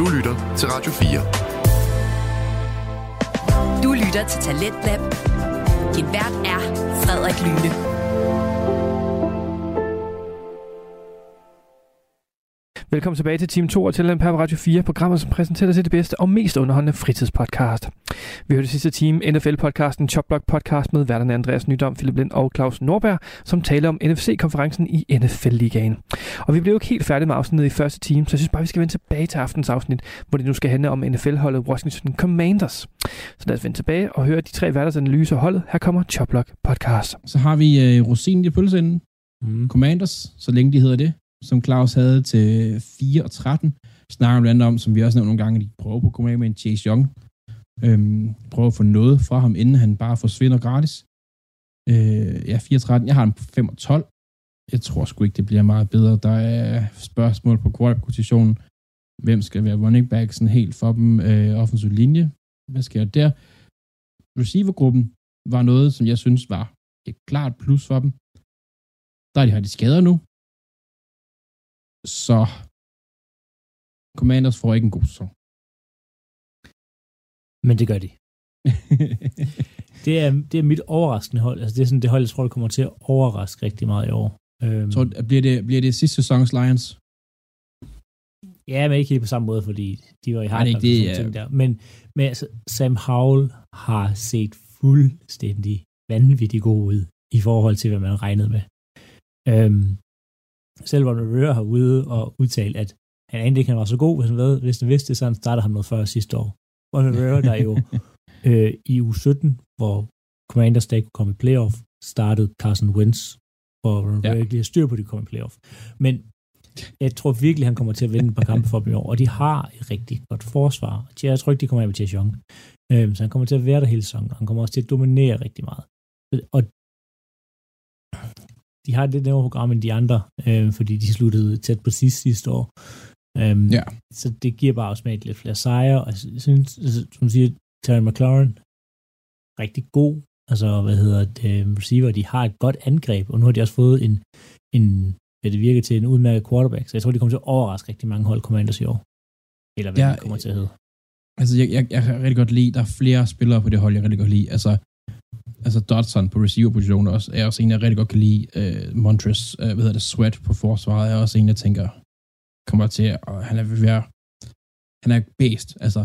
Du lytter til Radio 4. Du lytter til Talentlab. Din vært er Frederik Lyne. Velkommen tilbage til Team 2 og til på Radio 4, programmet som præsenterer til det bedste og mest underholdende fritidspodcast. Vi hørte sidste time NFL-podcasten Chopblock Podcast med værterne Andreas Nydom, Philip Lind og Claus Norberg, som taler om NFC-konferencen i NFL-ligaen. Og vi blev jo ikke helt færdige med afsnittet i første time, så jeg synes bare, vi skal vende tilbage til aftens afsnit, hvor det nu skal handle om NFL-holdet Washington Commanders. Så lad os vende tilbage og høre de tre værters analyse af holdet. Her kommer Chopblock Podcast. Så har vi uh, rosinen i pølseenden. Mm. Commanders, så længe de hedder det som Claus havde til 4 og 13. Snakker blandt andet om, som vi også nævnte nogle gange, at de prøver på at komme af med en Chase Young. Øhm, prøver at få noget fra ham, inden han bare forsvinder gratis. Øh, ja, 4 og 13. Jeg har ham på 5 og 12. Jeg tror sgu ikke, det bliver meget bedre. Der er spørgsmål på quarterback-positionen. Hvem skal være running back sådan helt for dem? Øh, offensiv linje. Hvad sker der? Receivergruppen var noget, som jeg synes var et klart plus for dem. Der de har de skader nu. Så Commanders får ikke en god sæson. Men det gør de. det, er, det er mit overraskende hold. Altså, det er sådan det hold, jeg tror, der kommer til at overraske rigtig meget i år. Øhm, tror, bliver, det, bliver det sidste sæsons Lions? Ja, men ikke helt på samme måde, fordi de var i hard det, det, ja. ting der. Men, men altså, Sam Howell har set fuldstændig vanvittigt god ud i forhold til, hvad man regnede med. Øhm, selv Ron Rivera har ude og udtalt, at han anede ikke, han var så god, hvis han, ved, hvis han vidste det, så han startede ham noget før sidste år. Ron Rivera, der jo øh, i u 17, hvor Commanders der kunne komme i playoff, startede Carson Wentz, for Ron Rivera ja. lige styr på, at de kom i playoff. Men jeg tror virkelig, han kommer til at vinde et par kampe for dem i år, og de har et rigtig godt forsvar. Jeg tror ikke, de kommer af med Chase Young. Øh, så han kommer til at være der hele sæsonen. Han kommer også til at dominere rigtig meget. Og de har et lidt nemmere program end de andre, øh, fordi de sluttede tæt på sidst sidste år. Um, ja. Så det giver bare også med lidt flere sejre, og jeg synes, som siger, Terry McLaurin, rigtig god, altså, hvad hedder det, receiver, de har et godt angreb, og nu har de også fået en, en hvad det virker til, en udmærket quarterback, så jeg tror, de kommer til at overraske rigtig mange hold Commanders i år. Eller hvad ja, det kommer til at hedde. Altså, jeg, jeg, jeg kan rigtig godt lide, der er flere spillere på det hold, jeg rigtig godt lide. Altså, altså Dodson på receiver-positionen også, er også en, jeg rigtig godt kan lide. Uh, Montres, uh, hvad hedder det, Sweat på forsvaret, er også en, jeg tænker, kommer til, og han er ved være, han er bedst. Altså,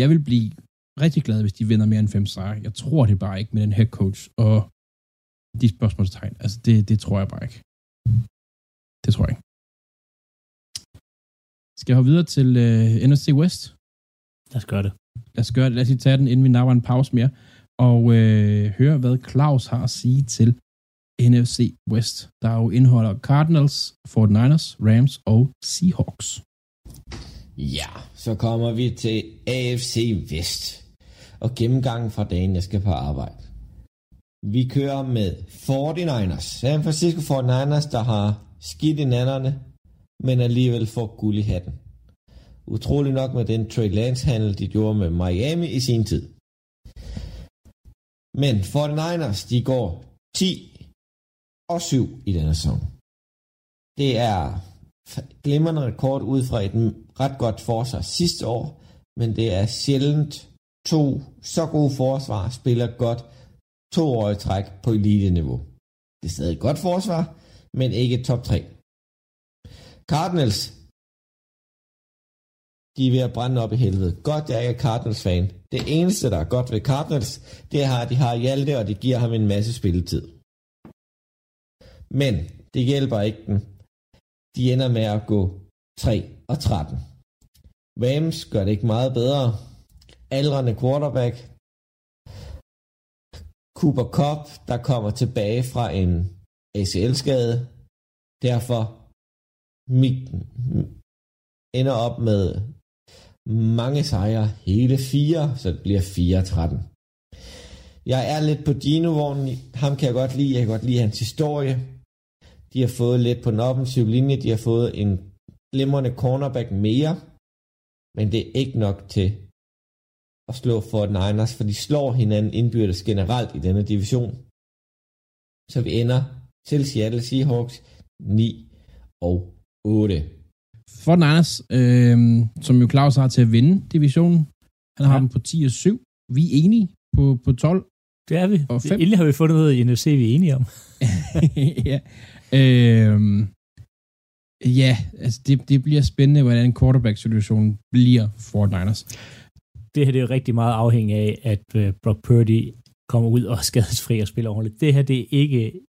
jeg vil blive rigtig glad, hvis de vinder mere end fem sejre. Jeg tror det bare ikke med den head coach, og de spørgsmålstegn. Altså, det, det tror jeg bare ikke. Det tror jeg ikke. Skal jeg hoppe videre til øh, NFC West? Lad os gøre det. Lad os gøre det. Lad os lige tage den, inden vi napper en pause mere og øh, høre, hvad Claus har at sige til NFC West, der jo indeholder Cardinals, 49ers, Rams og Seahawks. Ja, så kommer vi til AFC Vest og gennemgangen fra dagen, jeg skal på arbejde. Vi kører med 49ers. San Francisco 49ers, der har skidt i nannerne, men alligevel får guld i hatten. Utrolig nok med den Trey Lance-handel, de gjorde med Miami i sin tid. Men 49ers, de går 10 og 7 i denne sæson. Det er glimrende rekord ud fra et ret godt forsvar sidste år, men det er sjældent to så gode forsvar spiller godt to år i træk på elite-niveau. Det er stadig et godt forsvar, men ikke top 3. Cardinals, de er ved at brænde op i helvede. Godt, jeg er Cardinals-fan. Det eneste, der er godt ved Cardinals, det er, at de har Hjalte, og det giver ham en masse spilletid. Men det hjælper ikke dem. De ender med at gå 3 og 13. Rams gør det ikke meget bedre. Aldrende quarterback. Cooper Cup, der kommer tilbage fra en ACL-skade. Derfor ender op med mange sejre, hele fire, så det bliver 4-13. Jeg er lidt på Dino-vognen, ham kan jeg godt lide, jeg kan godt lide hans historie. De har fået lidt på den offensive linje, de har fået en glimrende cornerback mere, men det er ikke nok til at slå for Niners, for de slår hinanden indbyrdes generelt i denne division. Så vi ender til Seattle Seahawks 9 og 8. For Niners, øh, som jo Claus har til at vinde divisionen, han har ja. dem på 10 og 7. Vi er enige på, på 12. Det er vi. Og 5. Endelig har vi fundet noget i NFC, vi er enige om. ja. Øh, ja, altså det, det bliver spændende, hvordan quarterback-situationen bliver for Niners. Det her det er jo rigtig meget afhængig af, at uh, Brock Purdy kommer ud og er skadesfri og spiller ordentligt. Det her det er ikke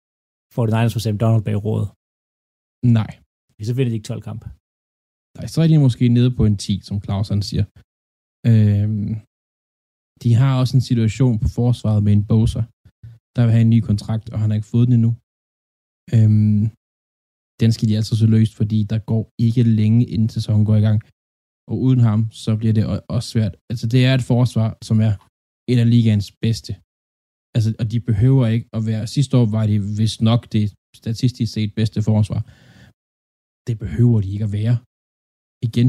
for Niners for Sam Donald bag rådet. Nej. Så vinder de ikke 12 kampe. Nej, så er de måske nede på en 10, som Claus han siger. Øhm, de har også en situation på forsvaret med en Bosa, der vil have en ny kontrakt, og han har ikke fået den endnu. Øhm, den skal de altså så løst, fordi der går ikke længe inden sæsonen går i gang. Og uden ham, så bliver det også svært. Altså, det er et forsvar, som er et af ligaens bedste. Altså, og de behøver ikke at være... Sidste år var de vist nok det statistisk set bedste forsvar. Det behøver de ikke at være. Igen,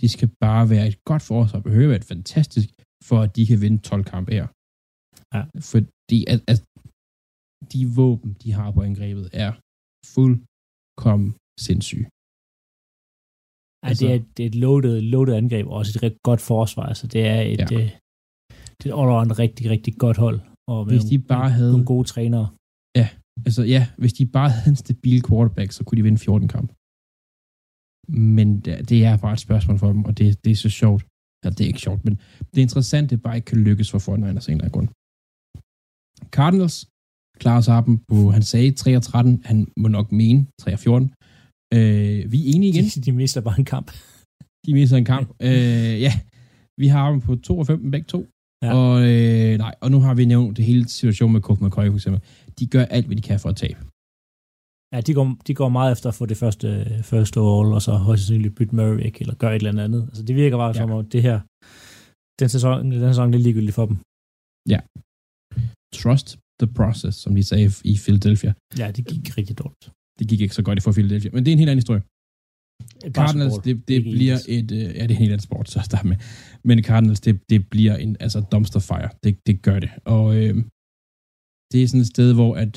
de skal bare være et godt forsvar, behøver være et fantastisk, for at de kan vinde 12 kampe her. Ja. Fordi at, at de våben, de har på angrebet, er fuldkommen sindssyge. Ja, altså, det, er, det er et loaded, loaded angreb, og også et rigtig godt forsvar. Så det er et, ja. øh, det er et all rigtig, rigtig godt hold. Og hvis de bare havde... Nogle gode trænere. Ja, altså ja, hvis de bare havde en stabil quarterback, så kunne de vinde 14 kampe. Men det er bare et spørgsmål for dem, og det, det er så sjovt. Ja, det er ikke sjovt, men det er interessant, det bare ikke kan lykkes for Fortnite af en eller anden grund. Cardinals klarer sig dem på, han sagde 3 og 13, han må nok mene 3 og 14. Øh, vi er enige igen. De, de mister bare en kamp. De mister en kamp. øh, ja, vi har dem på 2 og 15 begge to. Ja. Og, øh, nej, og nu har vi nævnt det hele situation med Colt McCoy for eksempel. De gør alt, hvad de kan for at tabe. Ja, de går, de går meget efter at få det første, første overall, og så højst sandsynligt bytte Murray væk, eller gøre et eller andet. Altså, det virker bare ja. som om det her, den sæson, den sæson det er ligegyldigt for dem. Ja. Trust the process, som de sagde i Philadelphia. Ja, det gik rigtig dårligt. Det gik ikke så godt i for Philadelphia, men det er en helt anden historie. Cardinals, det, det bliver et, uh, ja, det er en helt anden sport, så starte med. Men Cardinals, det, det bliver en, altså dumpster fire. Det, det gør det. Og øh, det er sådan et sted, hvor at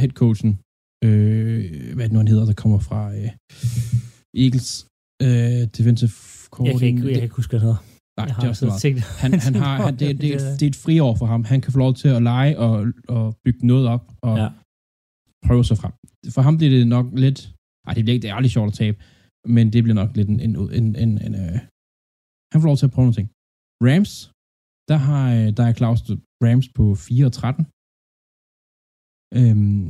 headcoachen, øh, hvad det nu han hedder, der kommer fra øh, Eagles øh, defensive coordinator. Jeg kan ikke, jeg kan ikke huske, hvad han hedder. Nej, det er også meget. Han, han har, han, det, det, det, er et friår for ham. Han kan få lov til at lege og, og bygge noget op og ja. prøve sig frem. For ham bliver det nok lidt... Nej, det bliver ikke det er aldrig sjovt at tabe, men det bliver nok lidt en... en, en, en, en øh, han får lov til at prøve nogle ting. Rams, der, har, øh, der er Claus Rams på 4 og 13. Øhm,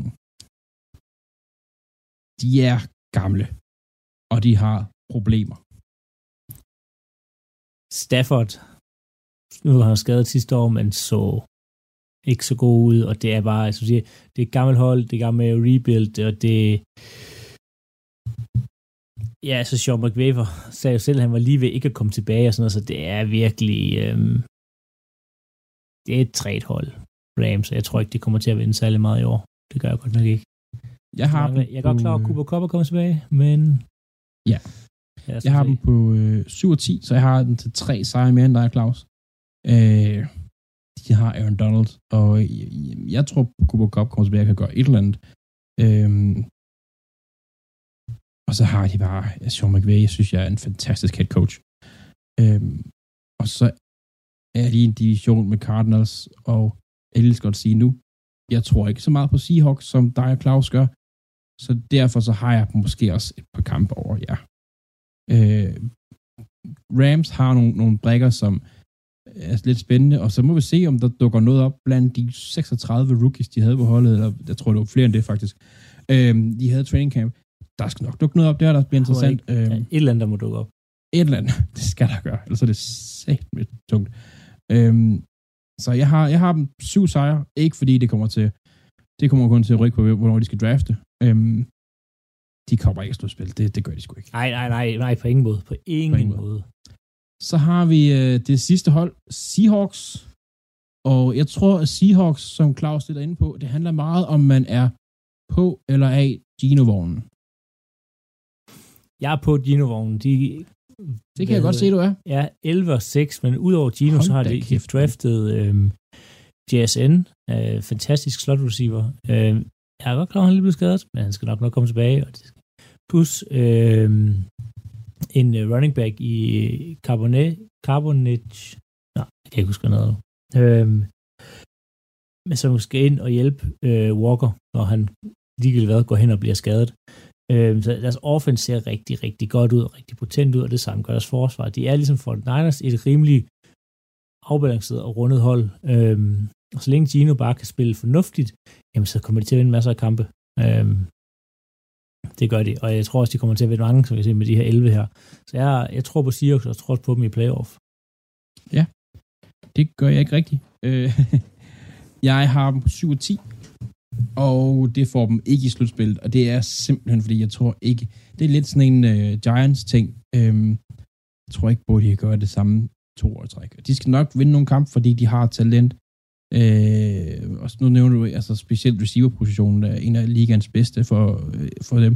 de er gamle, og de har problemer. Stafford, nu har han skadet sidste år, men så ikke så god ud, og det er bare, altså, det er et gammelt hold, det er gammelt rebuild, og det, ja, så Sean McVaver sagde jo selv, at han var lige ved ikke at komme tilbage og sådan noget, så det er virkelig, øhm, det er et træt hold, Rams, jeg tror ikke, det kommer til at vinde særlig meget i år. Det gør jeg godt nok ikke. Jeg har dem Jeg er godt klar at Cooper Cup er kommet tilbage, men... Ja. Jeg, jeg har dem på øh, 7 og 10, så jeg har den til tre sejre mere end dig, Claus. Øh, de har Aaron Donald, og jeg, jeg tror, Cooper Cup kommer tilbage og kan gøre et eller andet. Øh, og så har de bare Sean McVay, jeg synes, jeg er en fantastisk head coach. Øh, og så er de en division med Cardinals, og jeg vil godt sige nu, jeg tror ikke så meget på Seahawks, som dig og Claus gør. Så derfor så har jeg måske også et par kampe over jer. Øh, Rams har nogle, nogle brækker, som er lidt spændende, og så må vi se, om der dukker noget op blandt de 36 rookies, de havde på holdet, eller jeg tror, det var flere end det faktisk. Øh, de havde training camp. Der skal nok dukke noget op der, der bliver interessant. Øh, et eller andet, der må dukke op. Et eller andet, det skal der gøre, ellers er det sæt med tungt. Øh, så jeg har, jeg har dem syv sejre, ikke fordi det kommer til, det kommer kun til at rykke på, hvornår de skal drafte. Øhm, de kommer ikke at spil. Det, det gør de sgu ikke. Nej, nej, nej, nej, på ingen måde. På ingen, på ingen måde. måde. Så har vi øh, det sidste hold, Seahawks. Og jeg tror, at Seahawks, som Claus lidt er inde på, det handler meget om, man er på eller af Gino-vognen. Jeg er på Gino-vognen. De det kan jeg godt se, du er. Ja, 11 og 6, men udover Gino, Hold så har de, de draftet øhm, JSN, øh, fantastisk slot receiver. Øh, jeg er godt klar, at han lige blev skadet, men han skal nok nok komme tilbage. Og plus, øhm, øh, en running back i øh, Carbonet, Carbonet, nej, jeg kan ikke huske noget. Øh, men som skal ind og hjælpe øh, Walker, når han ligegyldigt hvad går hen og bliver skadet. Øh, så deres offense ser rigtig, rigtig godt ud, og rigtig potent ud, og det samme gør deres forsvar. De er ligesom for Niners et rimelig afbalanceret og rundet hold. Øh, og så længe Gino bare kan spille fornuftigt, jamen så kommer de til at vinde masser af kampe. Øhm, det gør de, og jeg tror også, de kommer til at vinde mange, som vi ser med de her 11 her. Så jeg, jeg tror på Seahawks, og jeg tror også på dem i playoff. Ja, det gør jeg ikke rigtigt. Øh, jeg har dem på 7 og 10, og det får dem ikke i slutspillet, og det er simpelthen, fordi jeg tror ikke, det er lidt sådan en øh, uh, Giants-ting. Øhm, jeg tror ikke på, at de kan gøre det samme to år træk. De skal nok vinde nogle kampe, fordi de har talent. Øh, og nu nævner du altså specielt receiver-positionen, er en af ligands bedste for, øh, for dem.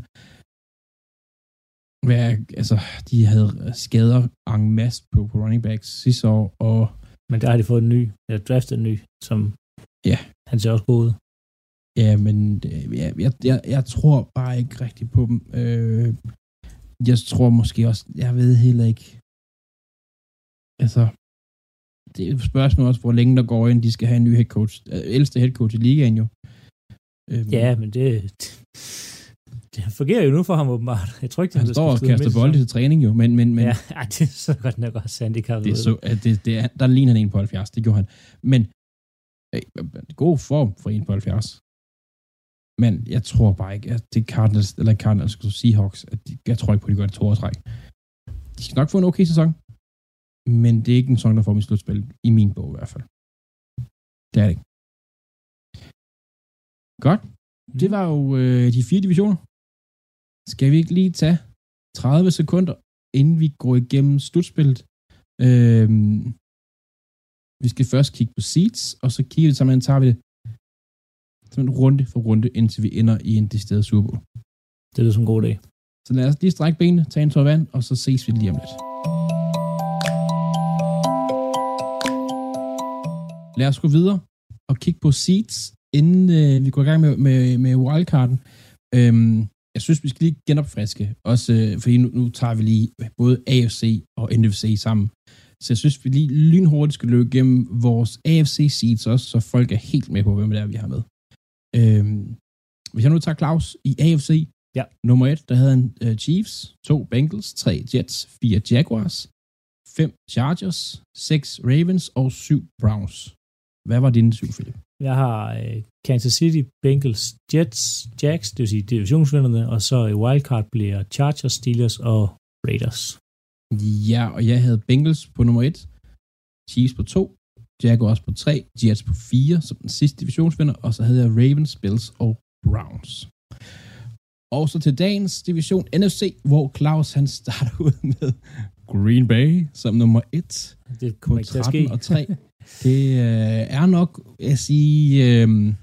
Hvad, altså, de havde skader en masse på, på running backs sidste år, og... Men der har de fået en ny, eller draftet en ny, som ja. han ser også god ud. Ja, men ja, jeg, jeg, jeg tror bare ikke rigtigt på dem. Øh, jeg tror måske også, jeg ved heller ikke, altså, det er et spørgsmål også, hvor længe der går ind, de skal have en ny head coach. Øh, ældste head coach i ligaen jo. Øhm. Ja, men det, det fungerer jo nu for ham åbenbart. Jeg tror ikke, han, han står og kaster bolde til træning jo, men... men, men ja, det er så godt nok også handicappet det er så, det, det er, Der ligner han en på 70, det gjorde han. Men øh, god form for en på 70. Men jeg tror bare ikke, at det Cardinals, eller Cardinals, Seahawks, at de, jeg tror ikke på, at de gør det to træk. De skal nok få en okay sæson, men det er ikke en sæson, der får mit slutspil, i min bog i hvert fald. Det er det ikke. Godt. Det var jo øh, de fire divisioner. Skal vi ikke lige tage 30 sekunder, inden vi går igennem slutspillet? Øhm, vi skal først kigge på seeds, og så kigger vi sammen, tager vi det en runde for runde, indtil vi ender i en decideret Super Bowl. Det er som en god dag. Så lad os lige strække benene, tage en tår vand, og så ses vi lige om lidt. Lad os gå videre og kigge på seeds, inden øh, vi går i gang med, med, med wildcarden. Øhm, jeg synes, vi skal lige genopfriske, også øh, fordi nu, nu tager vi lige både AFC og NFC sammen. Så jeg synes, vi lige lynhurtigt skal løbe igennem vores AFC seeds også, så folk er helt med på, hvem det er, vi har med. Øhm, hvis jeg nu tager Claus i AFC, ja. nummer et, der havde han uh, Chiefs, to Bengals, tre Jets, fire Jaguars, fem Chargers, seks Ravens og syv Browns. Hvad var din syv, Philip? Jeg har uh, Kansas City, Bengals, Jets, Jacks, det vil sige divisionsvinderne, og så i wildcard bliver Chargers, Steelers og Raiders. Ja, og jeg havde Bengals på nummer 1, Chiefs på 2, Jaguars på 3, Jets på 4 som den sidste divisionsvinder, og så havde jeg Ravens, Bills og Browns. Og så til dagens division NFC, hvor Claus han starter ud med Green Bay som nummer 1 det på 13 og 3. Det øh, er nok, jeg sige, øh,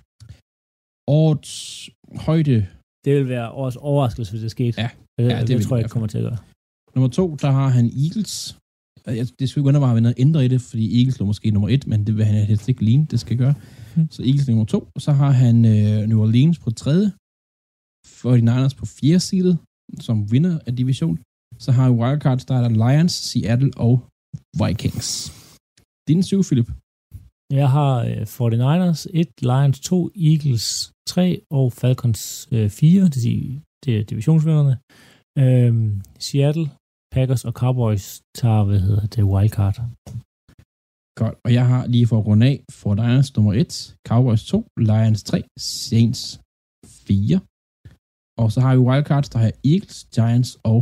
årets højde. Det vil være årets overraskelse, hvis det skete. Ja, ja det, det, det tror jeg ikke kommer til at gøre. Nummer to, der har han Eagles. Jeg, det skulle ikke undre mig, at ændre i det, fordi Eagles lå måske nummer et, men det vil han helst ikke ligne, det skal gøre. Mm. Så Eagles nummer to, så har han øh, New Orleans på tredje, for de Niners på fjerde side, som vinder af division. Så har wildcard starter Lions, Seattle og Vikings. Din syv, Philip? Jeg har øh, 49ers 1, Lions 2, Eagles 3 og Falcons øh, 4, det er, det er divisionsvinderne. Øhm, Seattle, Packers og Cowboys tager, hvad hedder det, wildcard. Godt, og jeg har lige for at runde af, 49ers nummer 1, Cowboys 2, Lions 3, Saints 4. Og så har vi wildcards, der har Eagles, Giants og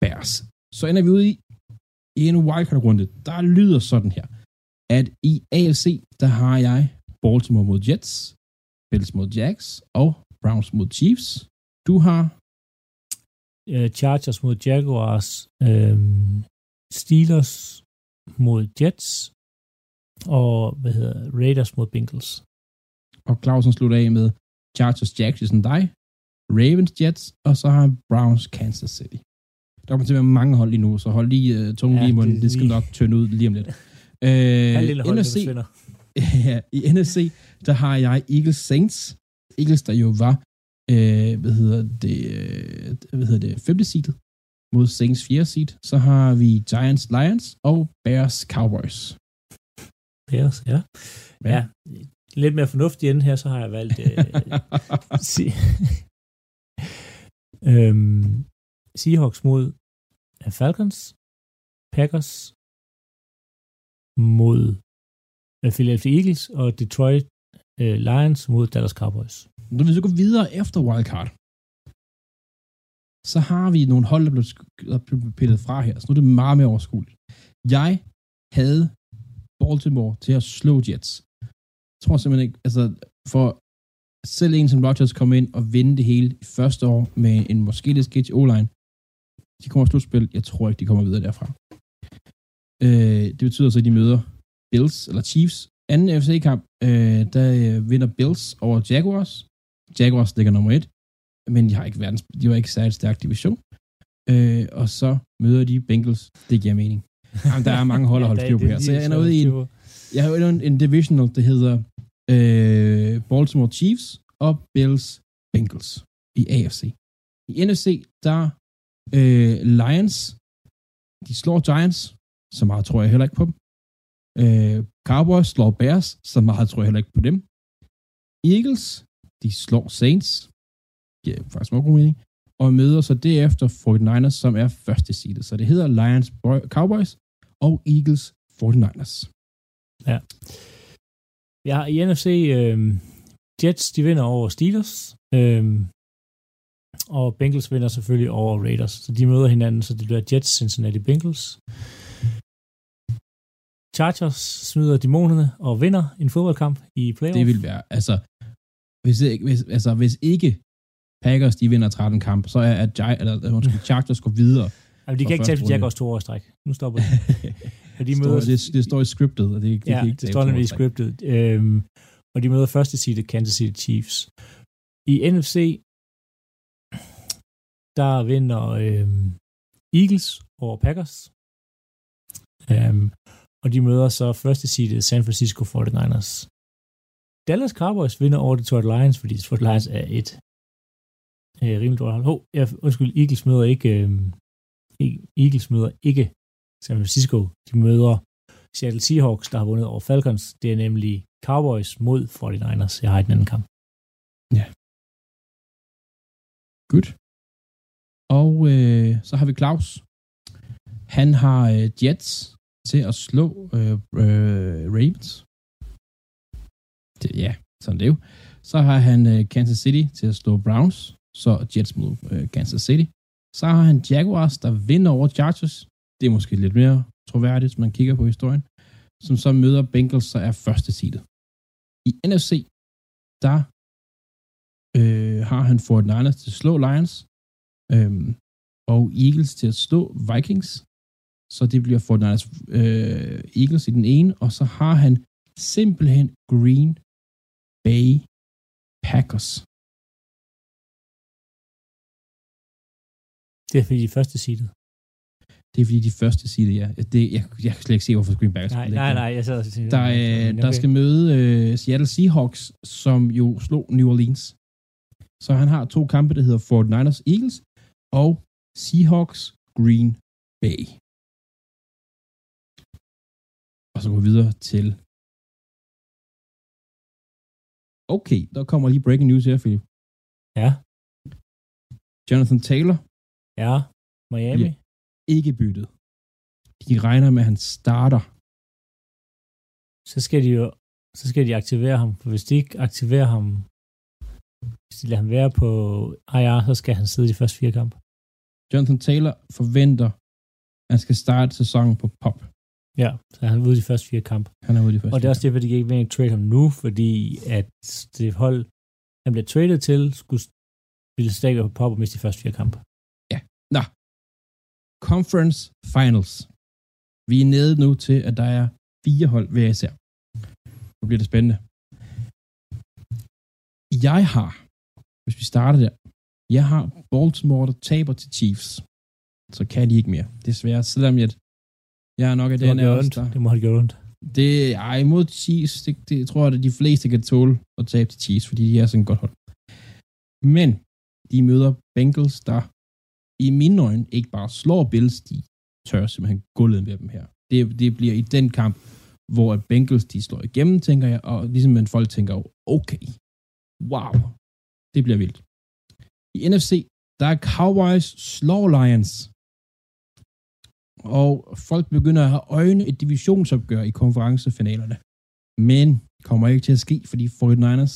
Bears. Så ender vi ude i i en wildcard-runde, der lyder sådan her, at i AFC, der har jeg Baltimore mod Jets, Bills mod Jacks og Browns mod Chiefs. Du har uh, Chargers mod Jaguars, uh, Steelers mod Jets og hvad hedder Raiders mod Bengals. Og Clausen slutter af med Chargers, Jacks, ligesom dig, Ravens, Jets, og så har Browns, Kansas City. Der kommer til at være mange hold lige nu, så hold lige uh, tungen ja, lige i munden. Det, det skal nok tønde ud lige om lidt. Uh, NFC, ja, I NFC, der har jeg Eagles Saints. Eagles, der jo var, uh, hvad hedder det, uh, hvad hedder det, femte seedet, mod Saints 4 seed. Så har vi Giants Lions og Bears Cowboys. Bears, ja. Ja, ja lidt mere fornuftig ende her, så har jeg valgt øh, øhm, Seahawks mod Falcons, Packers mod Philadelphia Eagles og Detroit øh, Lions mod Dallas Cowboys. Når vi så går videre efter wildcard, så har vi nogle hold, der blev pillet fra her. Så nu er det meget mere overskueligt. Jeg havde Baltimore til at slå Jets. Jeg tror simpelthen ikke, altså for selv en som Rodgers kommer ind og vinde det hele i første år med en måske lidt sketch O-line, de kommer til slutspil. Jeg tror ikke, de kommer videre derfra. Øh, det betyder så, at de møder Bills eller Chiefs. Anden FC-kamp, øh, der øh, vinder Bills over Jaguars. Jaguars ligger nummer et, men de har ikke verdens, de var ikke særlig stærk division. Øh, og så møder de Bengals. Det giver mening. Jamen, der er mange hold at holde styr på her. Så jeg ender ude i en, jeg har en, en divisional, der hedder øh, Baltimore Chiefs og Bills Bengals i AFC. I NFC, der øh, Lions, de slår Giants, så meget tror jeg heller ikke på dem. Øh, Cowboys slår Bears, så meget tror jeg heller ikke på dem. Eagles, de slår Saints, det er faktisk meget god mening, og møder så derefter 49ers, som er første side. Så det hedder Lions Cowboys og Eagles 49ers. Ja. Ja, i NFC, øh, Jets, de vinder over Steelers, øh, og Bengals vinder selvfølgelig over Raiders. Så de møder hinanden, så det bliver Jets, Cincinnati Bengals. Chargers smider dæmonerne og vinder en fodboldkamp i playoff. Det vil være, altså, hvis, ikke, hvis, altså, hvis ikke Packers, de vinder 13 kamp, så er at Gi- eller, undskyld, Chargers går videre. Altså, de kan ikke tage til Jaguars to år stræk. Nu stopper det. de møder, det, det, står i scriptet, og det, det ja, kan ikke det står nemlig i scriptet. Øhm, og de møder første seed Kansas City Chiefs. I NFC, der vinder øhm, Eagles over Packers. Øhm, og de møder så første seed San Francisco 49ers. Dallas Cowboys vinder over Detroit Lions, fordi Detroit Lions er et øh, rimelig dårligt hold. Oh, jeg, undskyld, Eagles møder ikke øh, e-, Eagles møder ikke San Francisco. De møder Seattle Seahawks, der har vundet over Falcons. Det er nemlig Cowboys mod 49ers. Jeg har i den anden kamp. Ja. Godt. Og øh, så har vi Claus. Han har øh, Jets til at slå øh, øh, Ravens. Det, ja, sådan det er jo. Så har han øh, Kansas City til at slå Browns. Så Jets mod øh, Kansas City. Så har han Jaguars, der vinder over Chargers. Det er måske lidt mere troværdigt, hvis man kigger på historien. Som så møder Bengals, så er første seedet. I NFC, der øh, har han Fort Niners til at slå Lions. Øhm, og Eagles til at slå Vikings. Så det bliver Fort Niners øh, Eagles i den ene. Og så har han simpelthen Green Bay Packers Det er fordi de første seedet. Det er fordi de første seedet, ja. Det, jeg, jeg kan slet ikke se, hvorfor Green Bay Nej, nej, nej, jeg sad og siger, der, øh, okay. der skal møde øh, Seattle Seahawks, som jo slog New Orleans. Så han har to kampe, der hedder 49ers Eagles og Seahawks Green Bay. Og så går vi videre til... Okay, der kommer lige breaking news her, Philip. Ja. Jonathan Taylor Ja, Miami. Ikke byttet. De regner med, at han starter. Så skal de jo så skal de aktivere ham, for hvis de ikke aktiverer ham, hvis de lader ham være på IR, så skal han sidde de første fire kampe. Jonathan Taylor forventer, at han skal starte sæsonen på pop. Ja, så han er ude de første fire kampe. Han er ude de første Og det er også derfor, de ikke vil trade ham nu, fordi at det hold, han bliver traded til, skulle ville stadig på pop og miste de første fire kampe. Nå. Conference Finals. Vi er nede nu til, at der er fire hold hver især. Nu bliver det spændende. Jeg har, hvis vi starter der, jeg har Baltimore, der taber til Chiefs. Så kan de ikke mere. Desværre, selvom jeg, jeg er nok af den af os, der... Det må have gjort ondt. Det er imod Chiefs, det, det, jeg tror jeg, at de fleste kan tåle at tabe til Chiefs, fordi de er sådan et godt hold. Men de møder Bengals, der i mine øjne ikke bare slår Bills, de tør simpelthen gulvet med dem her. Det, det bliver i den kamp, hvor Bengals de slår igennem, tænker jeg, og ligesom en folk tænker, okay, wow, det bliver vildt. I NFC, der er Cowboys slår Lions. Og folk begynder at have øjne et divisionsopgør i konferencefinalerne. Men kommer ikke til at ske, fordi 49ers,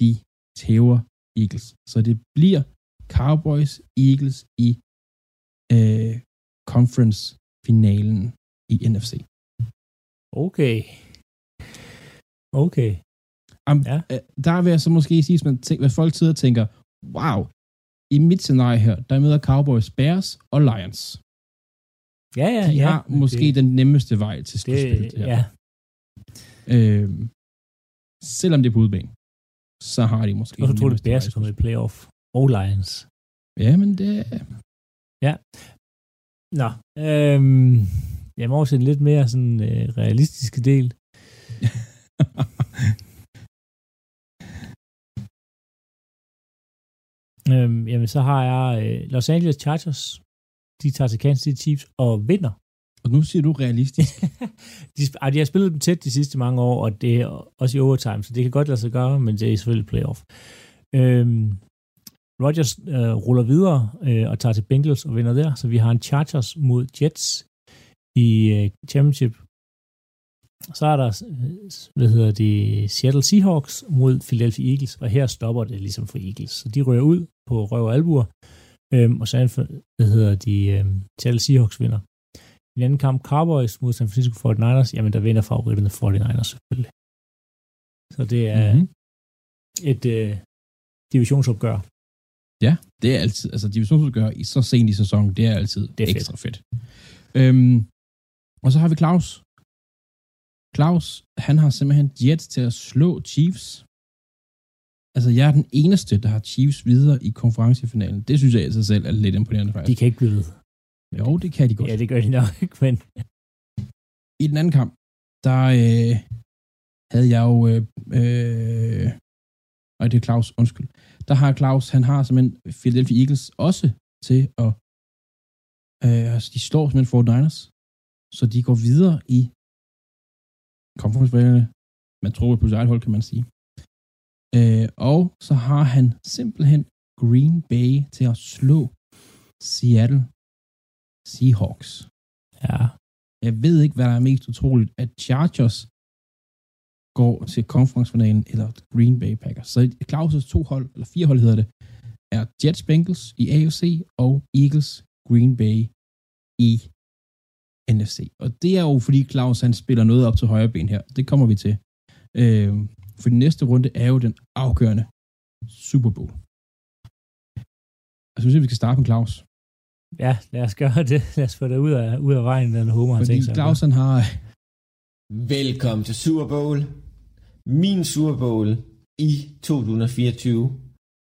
de tæver Eagles. Så det bliver Cowboys Eagles i øh, conference-finalen i NFC. Okay. Okay. Um, ja. Øh, der vil jeg så måske sige, hvis, man tænker, hvad folk sidder og tænker, wow, i mit scenarie her, der møder Cowboys Bears og Lions. Ja, ja, De ja. har måske det, den nemmeste vej til slutspillet her. Ja. Øhm, selvom det er på udebane, så har de måske... Og så tror du, Bears kommer i playoff og Lions. Ja, men det... Ja. Nå, øhm, jeg må også en lidt mere sådan øh, realistiske del. øhm, jamen, så har jeg øh, Los Angeles Chargers. De tager til Kansas City Chiefs og vinder. Og nu siger du realistisk. de, ej, de har spillet dem tæt de sidste mange år, og det er også i overtime, så det kan godt lade sig gøre, men det er selvfølgelig playoff. Øhm, Rodgers øh, ruller videre øh, og tager til Bengals og vinder der, så vi har en Chargers mod Jets i øh, championship. Så er der, øh, hvad hedder det, Seattle Seahawks mod Philadelphia Eagles, og her stopper det ligesom for Eagles. Så de rører ud på røv og albuer, øh, og så hvad hedder de, øh, Seattle Seahawks vinder. I en anden kamp, Cowboys mod San Francisco 49ers, jamen der vinder favoritterne 49ers selvfølgelig. Så det er mm-hmm. et øh, divisionsopgør. Ja, det er altid, altså divisionsopgør i så sent i sæsonen, det er altid det er ekstra fedt. fedt. Øhm, og så har vi Claus. Claus, han har simpelthen Jets til at slå Chiefs. Altså, jeg er den eneste, der har Chiefs videre i konferencefinalen. Det synes jeg i sig selv er lidt imponerende, faktisk. De kan ikke blive ved. Jo, det kan de godt. Ja, det gør de nok, men... I den anden kamp, der øh, havde jeg jo... Øh, øh, og det er Claus, undskyld. Der har Claus, han har simpelthen Philadelphia Eagles også til at... Øh, altså, de slår simpelthen Fort Niners, så de går videre i konferencebane. Man tror på sit eget hold, kan man sige. Øh, og så har han simpelthen Green Bay til at slå Seattle Seahawks. Ja. Jeg ved ikke, hvad der er mest utroligt, at Chargers går til konferencefinalen eller Green Bay Packers. Så Claus' to hold, eller fire hold hedder det, er Jets Bengals i AFC og Eagles Green Bay i NFC. Og det er jo fordi Claus han spiller noget op til højre ben her. Det kommer vi til. Øh, for den næste runde er jo den afgørende Super Bowl. Jeg synes, at vi skal starte med Claus. Ja, lad os gøre det. Lad os få det ud af, ud af vejen, den Homer har tænkt sig. Claus han har... Velkommen til Super Bowl. Min Super Bowl i 2024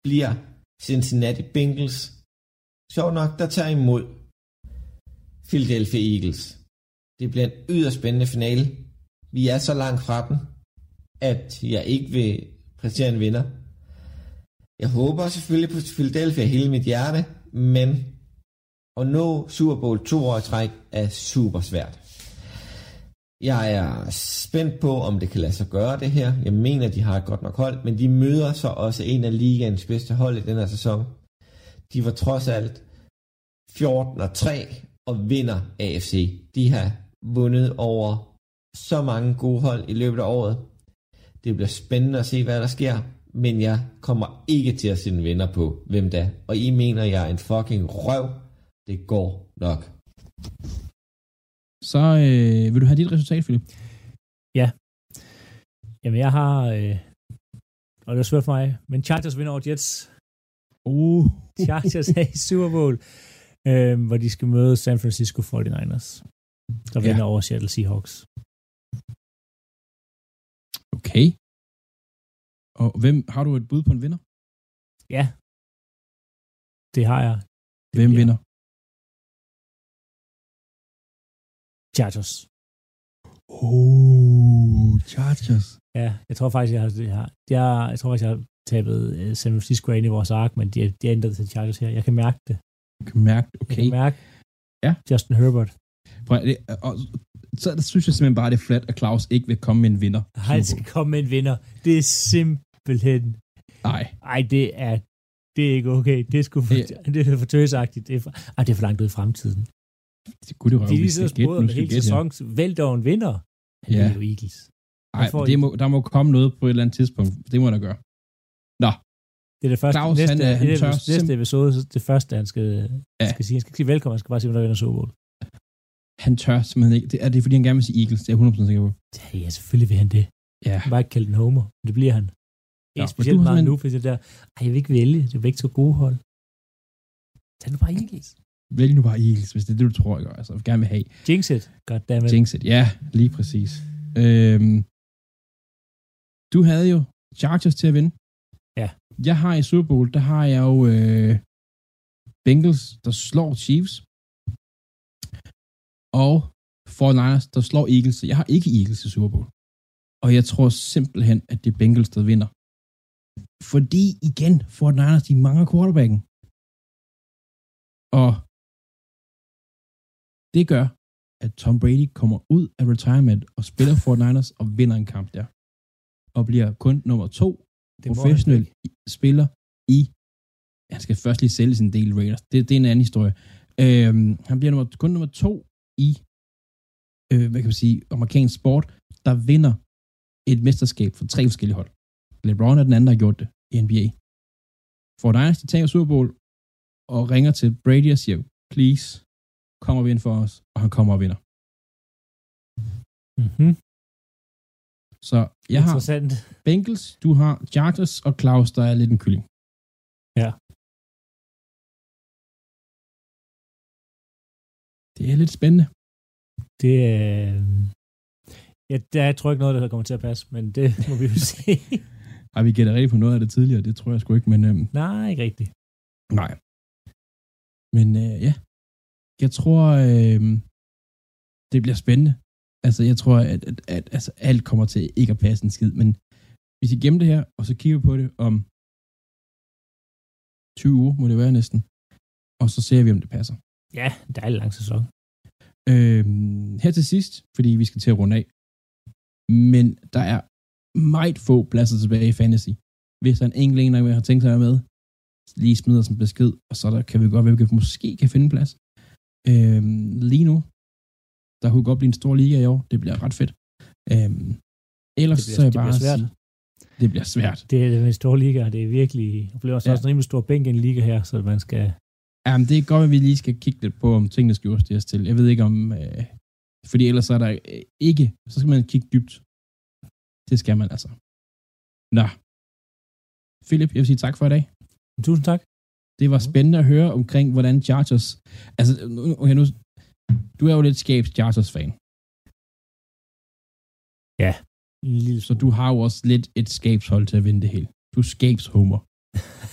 bliver Cincinnati Bengals. Sjov nok, der tager imod Philadelphia Eagles. Det bliver en yderst spændende finale. Vi er så langt fra den, at jeg ikke vil præsentere en vinder. Jeg håber selvfølgelig på Philadelphia hele mit hjerte, men at nå Super Bowl to år i træk er super svært. Jeg er spændt på, om det kan lade sig gøre det her. Jeg mener, de har et godt nok hold, men de møder så også en af ligaens bedste hold i den her sæson. De var trods alt 14 og 3 og vinder AFC. De har vundet over så mange gode hold i løbet af året. Det bliver spændende at se, hvad der sker, men jeg kommer ikke til at sende venner på, hvem der. Og I mener, jeg er en fucking røv. Det går nok. Så øh, vil du have dit resultat, Philip? Ja. Jamen, jeg har... Øh, og det er svært for mig, men Chargers vinder over Jets. Uh. Chargers er i Super Bowl, øh, hvor de skal møde San Francisco 49ers, der vinder ja. over Seattle Seahawks. Okay. Og hvem har du et bud på en vinder? Ja. Det har jeg. Det hvem vinder? Chargers. Oh, Chargers. Ja, jeg tror faktisk, jeg har, jeg, har, jeg, jeg tror faktisk, jeg har tabet uh, San Francisco ind i vores ark, men de, de har ændret til Chargers her. Jeg kan mærke det. Du kan mærke, okay. Jeg kan mærke ja. Justin Herbert. Prøv, det, og, så der synes jeg simpelthen bare, det er flat, at Claus ikke vil komme med en vinder. Han skal komme med en vinder. Det er simpelthen... Nej. Ej, det er, det er ikke okay. Det er, sgu for, ja. det er for tøsagtigt. Det er for, ej, det er for langt ud i fremtiden. Det kunne det røve, De lige så sporet med hele sæsonen. Vælter en vinder. Ja. Det er jo Eagles. Nej, det må, der må komme noget på et eller andet tidspunkt. Det må der gøre. Nå. Det er det første, Claus, næste, han, han tør næste episode, det første, han skal, ja. skal sige. Han skal ikke sige velkommen, han skal bare sige, hvornår vinder Super Bowl. Han tør simpelthen ikke. Det er det, fordi han gerne vil sige Eagles. Det er jeg 100% sikker på. Ja, selvfølgelig vil han det. Ja. Han bare ikke kalde den Homer. Det bliver han. Ja, specielt meget nu, for det der, ej, jeg vil ikke vælge. Det er ikke så gode hold. Tag nu bare Eagles. Vælg nu bare Eagles, hvis det er det, du tror, jeg gør. Altså, jeg gerne vil have. Jinx it. Goddammit. Jinx it. Ja, lige præcis. Øhm, du havde jo Chargers til at vinde. Ja. Jeg har i Super Bowl, der har jeg jo øh, Bengals, der slår Chiefs. Og 49ers, der slår Eagles. Jeg har ikke Eagles i Super Bowl. Og jeg tror simpelthen, at det er Bengals, der vinder. Fordi igen, 49ers, de mangler quarterbacken. Og det gør, at Tom Brady kommer ud af retirement og spiller 49ers og vinder en kamp der. Og bliver kun nummer to det professionel spiller i han skal først lige sælge sin del Raiders. Det, det er en anden historie. Øhm, han bliver nummer, kun nummer to i øh, hvad kan man sige, amerikansk sport, der vinder et mesterskab for tre forskellige hold. LeBron er den anden, der har gjort det i NBA. For Niners, de tager Super Bowl og ringer til Brady og siger, please, kom og vind for os, og han kommer og vinder. Mm-hmm. Så jeg har Bengals, du har Chargers og Claus, der er lidt en kylling. Ja. Det er lidt spændende. Det er... Ja, der er, tror jeg ikke noget, der kommer til at passe, men det må vi jo se. Har vi gættet rigtig på noget af det tidligere? Det tror jeg sgu ikke, men... Øhm, Nej, ikke rigtigt. Nej. Men øh, ja, jeg tror, øh, det bliver spændende. Altså, jeg tror, at, at, at altså, alt kommer til ikke at passe en skid, men hvis I gemmer det her, og så kigger på det om 20 uger, må det være næsten, og så ser vi, om det passer. Ja, det er en lang sæson. Øh, her til sidst, fordi vi skal til at runde af, men der er meget få pladser tilbage i fantasy. Hvis der er en enkelt en, der har tænkt sig at være med, lige smider som besked, og så der kan vi godt være, at vi måske kan finde plads. Øhm, lige nu, der kunne godt blive en stor liga i år. Det bliver ret fedt. Øhm, ellers det bliver, så er jeg bare det bliver svært. Sige, det bliver svært. Det er en stor liga, det er virkelig, det bliver også, ja. også en rimelig stor bænk i en liga her, så man skal... Jamen, det er godt, at vi lige skal kigge lidt på, om tingene skal justeres til. Jeg ved ikke om... Øh, fordi ellers er der øh, ikke... Så skal man kigge dybt. Det skal man altså. Nå. Philip, jeg vil sige tak for i dag. Tusind tak. Det var spændende at høre omkring, hvordan Chargers... Altså, okay, nu, du er jo lidt skabs Chargers-fan. Ja. Så du har jo også lidt et skabshold til at vinde det hele. Du er skabs-homer.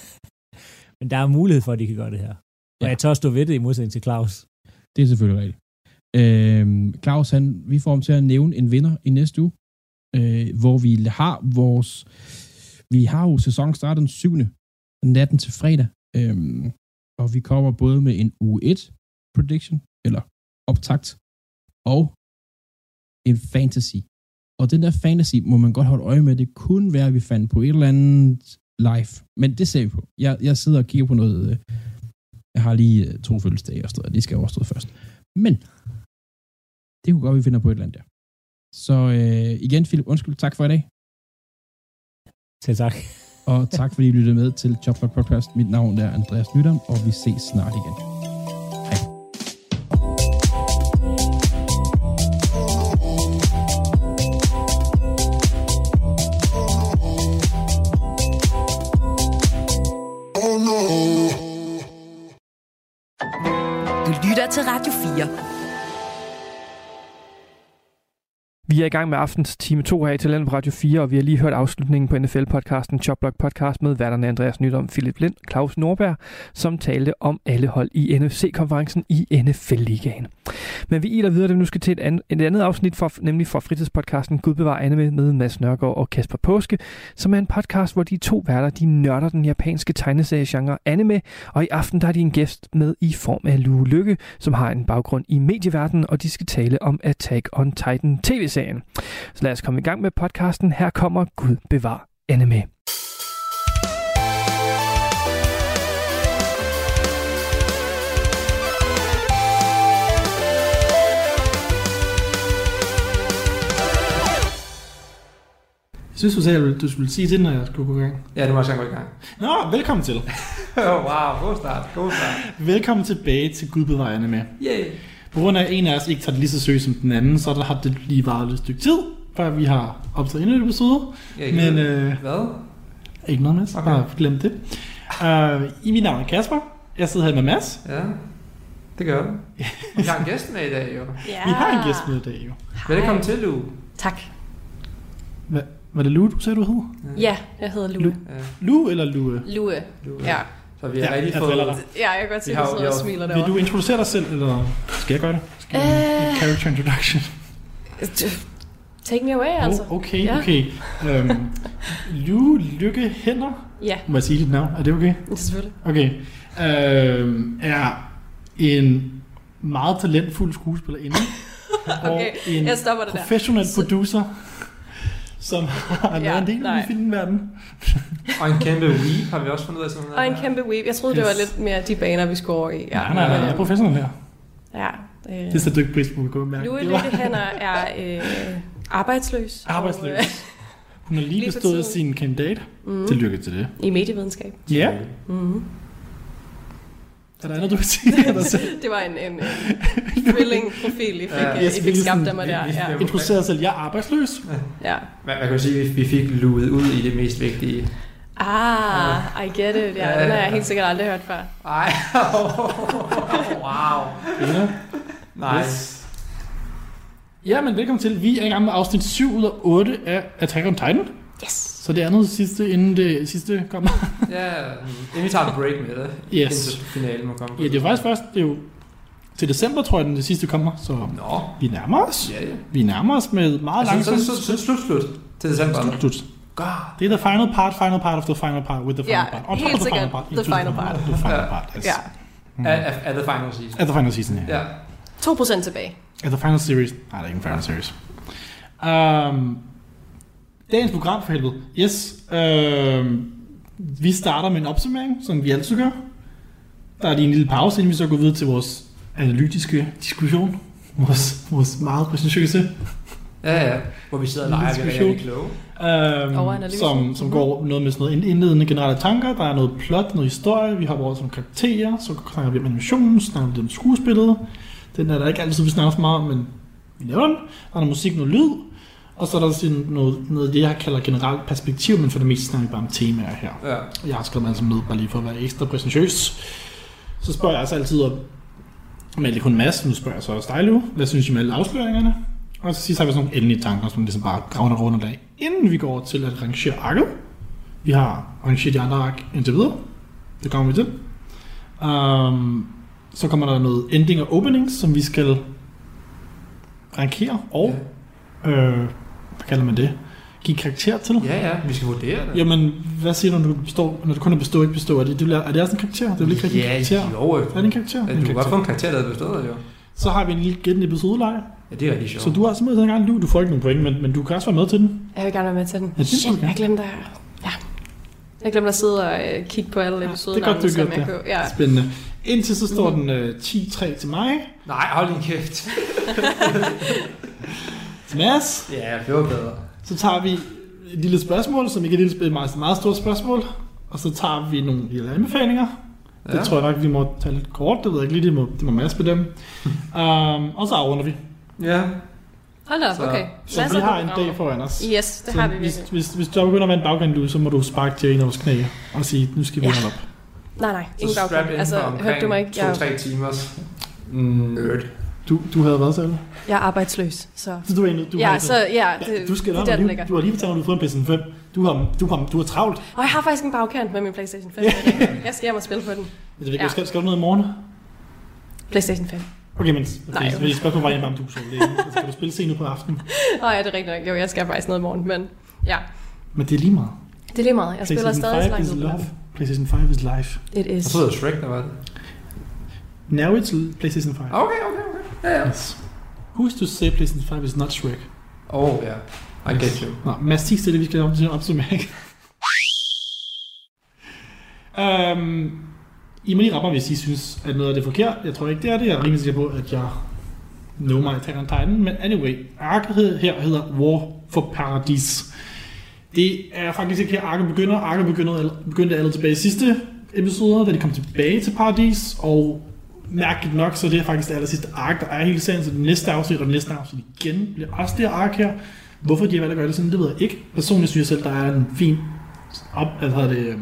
Men der er mulighed for, at de kan gøre det her. Og ja. jeg tør stå ved det i modsætning til Claus. Det er selvfølgelig rigtigt. Øhm, Claus, han, vi får ham til at nævne en vinder i næste uge, øh, hvor vi har vores... Vi har jo sæsonen startet den 7. natten til fredag, øhm, og vi kommer både med en uge 1 prediction, eller optakt, og en fantasy. Og den der fantasy må man godt holde øje med. Det kunne være, at vi fandt på et eller andet live. Men det ser vi på. Jeg, jeg sidder og kigger på noget. Jeg har lige øh, to fødselsdage og sådan noget. De skal overstå først. Men det kunne godt, vi finder på et eller andet der. Så øh, igen, Philip, undskyld. Tak for i dag. Selv tak. og tak fordi I lyttede med til Choplock Podcast. Mit navn er Andreas Nydam, og vi ses snart igen. Radio 4. Vi er i gang med aftens time 2 her i Talent på Radio 4, og vi har lige hørt afslutningen på NFL-podcasten Chopblock Podcast med værterne Andreas Nydom, Philip Lind, Claus Norberg, som talte om alle hold i NFC-konferencen i NFL-ligaen. Men vi iler videre, det nu skal til et andet, et andet afsnit, for, nemlig fra fritidspodcasten Gud bevar anime med Mads Nørgaard og Kasper Påske, som er en podcast, hvor de to værter de nørder den japanske tegneseriegenre anime, og i aften der er de en gæst med i form af Lue Lykke, som har en baggrund i medieverdenen, og de skal tale om Attack on Titan tv-serien. Så lad os komme i gang med podcasten. Her kommer Gud bevar anime. Jeg synes, du sagde, at du skulle sige til, når jeg skulle gå i gang. Ja, det må jeg gå i gang. Nå, velkommen til. oh, wow, god start, god start. Velkommen tilbage til Gud bevar med. Yay. På grund af, at en af os ikke tager det lige så seriøst som den anden, så der har det lige varet et stykke tid, før vi har optaget endnu et episode. Ja, Men, øh, Hvad? Ikke noget med, Okay. bare glem det. Uh, I mit navn er Kasper. Jeg sidder her med Mads. Ja, det gør det. Vi har en gæst med i dag, jo. Ja. Vi har en gæst med i dag, jo. Velkommen til, Lu. Tak. Hva, var det Lue, du sagde, du hed? Ja, jeg hedder Lue. Ja, Lue eller Lue? Lue. Lu. Ja. Så vi har Ja, rigtig jeg fået... Ja, jeg kan godt se, at du sidder og vi har jo- smiler Vil derovre. du introducere dig selv, eller skal jeg gøre det? Skal jeg Øh. character introduction? Take me away, altså. Oh, okay, Ja. okay. Um, Lue Lykke Hænder. Ja, Må jeg sige dit navn? Er det okay? det er selvfølgelig. Okay. Øhm, er en meget talentfuld skuespillerinde. og Okay, en jeg stopper det der. professionel producer, som har lavet Ja, en del nej. i filmverdenen. Og en kæmpe weep har vi også fundet ud af sådan noget. Og en kæmpe weave. Jeg troede, det var Yes. lidt mere de baner, vi skulle over i. Ja, nej, nej, nej, jeg er professionel her. Ja. Det Øh, sætter du ikke pris på, du mærke. Louis Det var- Lykke Hænder er øh, arbejdsløs. Arbejdsløs. Og, øh, Hun har lige, Lige bestået sin kandidat. mm, Tillykke til det. I medievidenskab. Ja. Mm. Er der andet, du vil sige? Det var en, en, en thrilling-profil, I fik, Ja, ja, yes, I fik skabt sådan- af mig der. vi- Ja. dig selv. Jeg er arbejdsløs. ja. Man, man kan sige, at vi, vi fik luet ud i det mest vigtige. Ah, I get it. Ja, den har jeg helt sikkert aldrig hørt før. Ej, wow. Ja. Nice. Ja, men velkommen til. Vi er i gang med afsnit 7 ud af 8 af Attack on Titan. Yes. Så det er andet sidste, inden det sidste kommer. Ja, inden vi tager en break med det. Yes. Indtil finalen må komme. Ja, det er faktisk først, det er jo til december, tror jeg, den det sidste kommer. Så Nå. vi nærmer os. Ja, ja. Vi nærmer os med meget Altså, langsomt. så, så, så, slut, slut. Til december. Slut, slut. God. Det er the final part, final part of the final part with the final Ja, part. On top helt of the sikkert final part. the final part. The final Ja. part, yes. Ja. At, at, at the final season. At the final season, ja. Ja. 2% tilbage. At the final series. Nej, det er ikke en final series. Um, dagens program for helvede. Yes. Um, vi starter med en opsummering, som vi altid gør. Der er lige en lille pause, inden vi så går videre til vores analytiske diskussion. Vores, vores meget præsentøse. Ja, ja. Hvor vi sidder og leger, vi er kloge. Overanalyse. som, som går noget med sådan noget indledende generelle tanker. Der er noget plot, noget historie. Vi har vores som karakterer. Så snakker vi om animationen, så snakker vi om skuespillet. Den er der ikke altid, vi snakker så meget om, men vi laver den. Der er noget musik, noget lyd. Og så er der sådan noget, noget det, jeg kalder generelt perspektiv, men for det meste snakker vi bare om temaer her. Ja. Jeg har skrevet mig altså ned, bare lige for at være ekstra præsentøs. Så spørger jeg altså altid om, alle kun Mads, nu spørger jeg så også dig, Lou. Hvad synes I om alle afsløringerne? Og så sidst har vi sådan nogle endelige tanker, som ligesom bare graver rundt af. Inden vi går til at rangere arket. Vi har rangeret de andre ark indtil videre. Det kommer vi til. Um, så kommer der noget ending og openings, som vi skal rankere. Og, øh, hvad kalder man det? Give karakter til. Ja, ja, vi skal vurdere det. Jamen, hvad siger du, når du, består, når du kun er bestå, ikke bestå? Er det, det, er det også en karakter? Det er vel ikke rigtig en Ja, karakter? jo. Er det en karakter? Ja, En du kan godt karakter. få en karakter, der er bestået, jo. Så har vi en lille gættende episodeleje. Ja, det er rigtig sjovt. Så du har også med den gang, du, du får ikke nogen point, men, men du kan også være med til den. Jeg vil gerne være med til den. Ja, det Shit, jeg glemte at... Ja. Jeg glemte at sidde og øh, kigge på alle episoder. det er godt, du gjort det. Ja. Spændende. Indtil så står Mhm. den øh, 10-3 til mig. Nej, hold din kæft. Mads. Ja, det var bedre. Så tager vi et lille spørgsmål, som ikke er et lille, et meget, meget stort spørgsmål. Og så tager vi nogle lille anbefalinger. Det Ja. tror jeg nok, vi må tage lidt kort. Det ved jeg ikke lige, det må, det må Mads bedømme. um, og så afrunder vi. Ja. Hold op, Så- okay. Så Masser vi har en dag foran os. Yes, det så har vi hvis, virkelig. hvis, hvis du begynder med en baggrund, du, så må du sparke til en af vores knæ og sige, nu skal vi Ja. holde op. Nej, nej, Så ingen strap baggrund. ind Altså, for omkring hørte du mig ikke? 2-3 timers nerd. Du, du havde været selv? Jeg er arbejdsløs, så... Så du er egentlig, du ja, har så ja, det, du skal det, det, det, du har lige fortalt, at du har fået en PlayStation 5. Du har, du har, du har travlt. Og jeg har faktisk en bagkant med min PlayStation 5. jeg skal hjem og spille på den. Jeg ved, ja. skal, skal du noget i morgen? PlayStation 5. Okay, men Nej, okay. hvis spørgsmålet var hjemme, om du så det. Skal du spille senere på aftenen? Nej, ja, det er rigtigt. Jo, jeg skal faktisk noget i morgen, men ja. Men det er lige meget. Det er lige meget. Jeg spiller stadig Slime. is love. PlayStation 5 is life. It is. Jeg troede, det Shrek, der var det. Now it's PlayStation 5. Okay, okay, okay. Ja, ja. Yes. Who's to say PlayStation 5 is not Shrek? Oh, ja. Yeah. I get you. Nå, Mads, tig stille, vi skal op til opsummering. um, I må lige ramme, hvis I synes, at noget af det er forkert. Jeg tror ikke, det er det. Jeg er rimelig sikker på, at jeg know my Attack on Titan. Men anyway, arket her hedder War for Paradis. Det er faktisk ikke her, arket begynder. Arket begyndte, begyndte allerede tilbage i sidste episoder, da de kom tilbage til Paradis, og mærkeligt nok, så det er faktisk det aller sidste ark, der er hele serien, så det næste afsnit og det næste afsnit igen bliver også det ark her. Hvorfor de har valgt at gøre det sådan, det ved jeg ikke. Personligt synes jeg selv, der er en fin op, altså det, øh,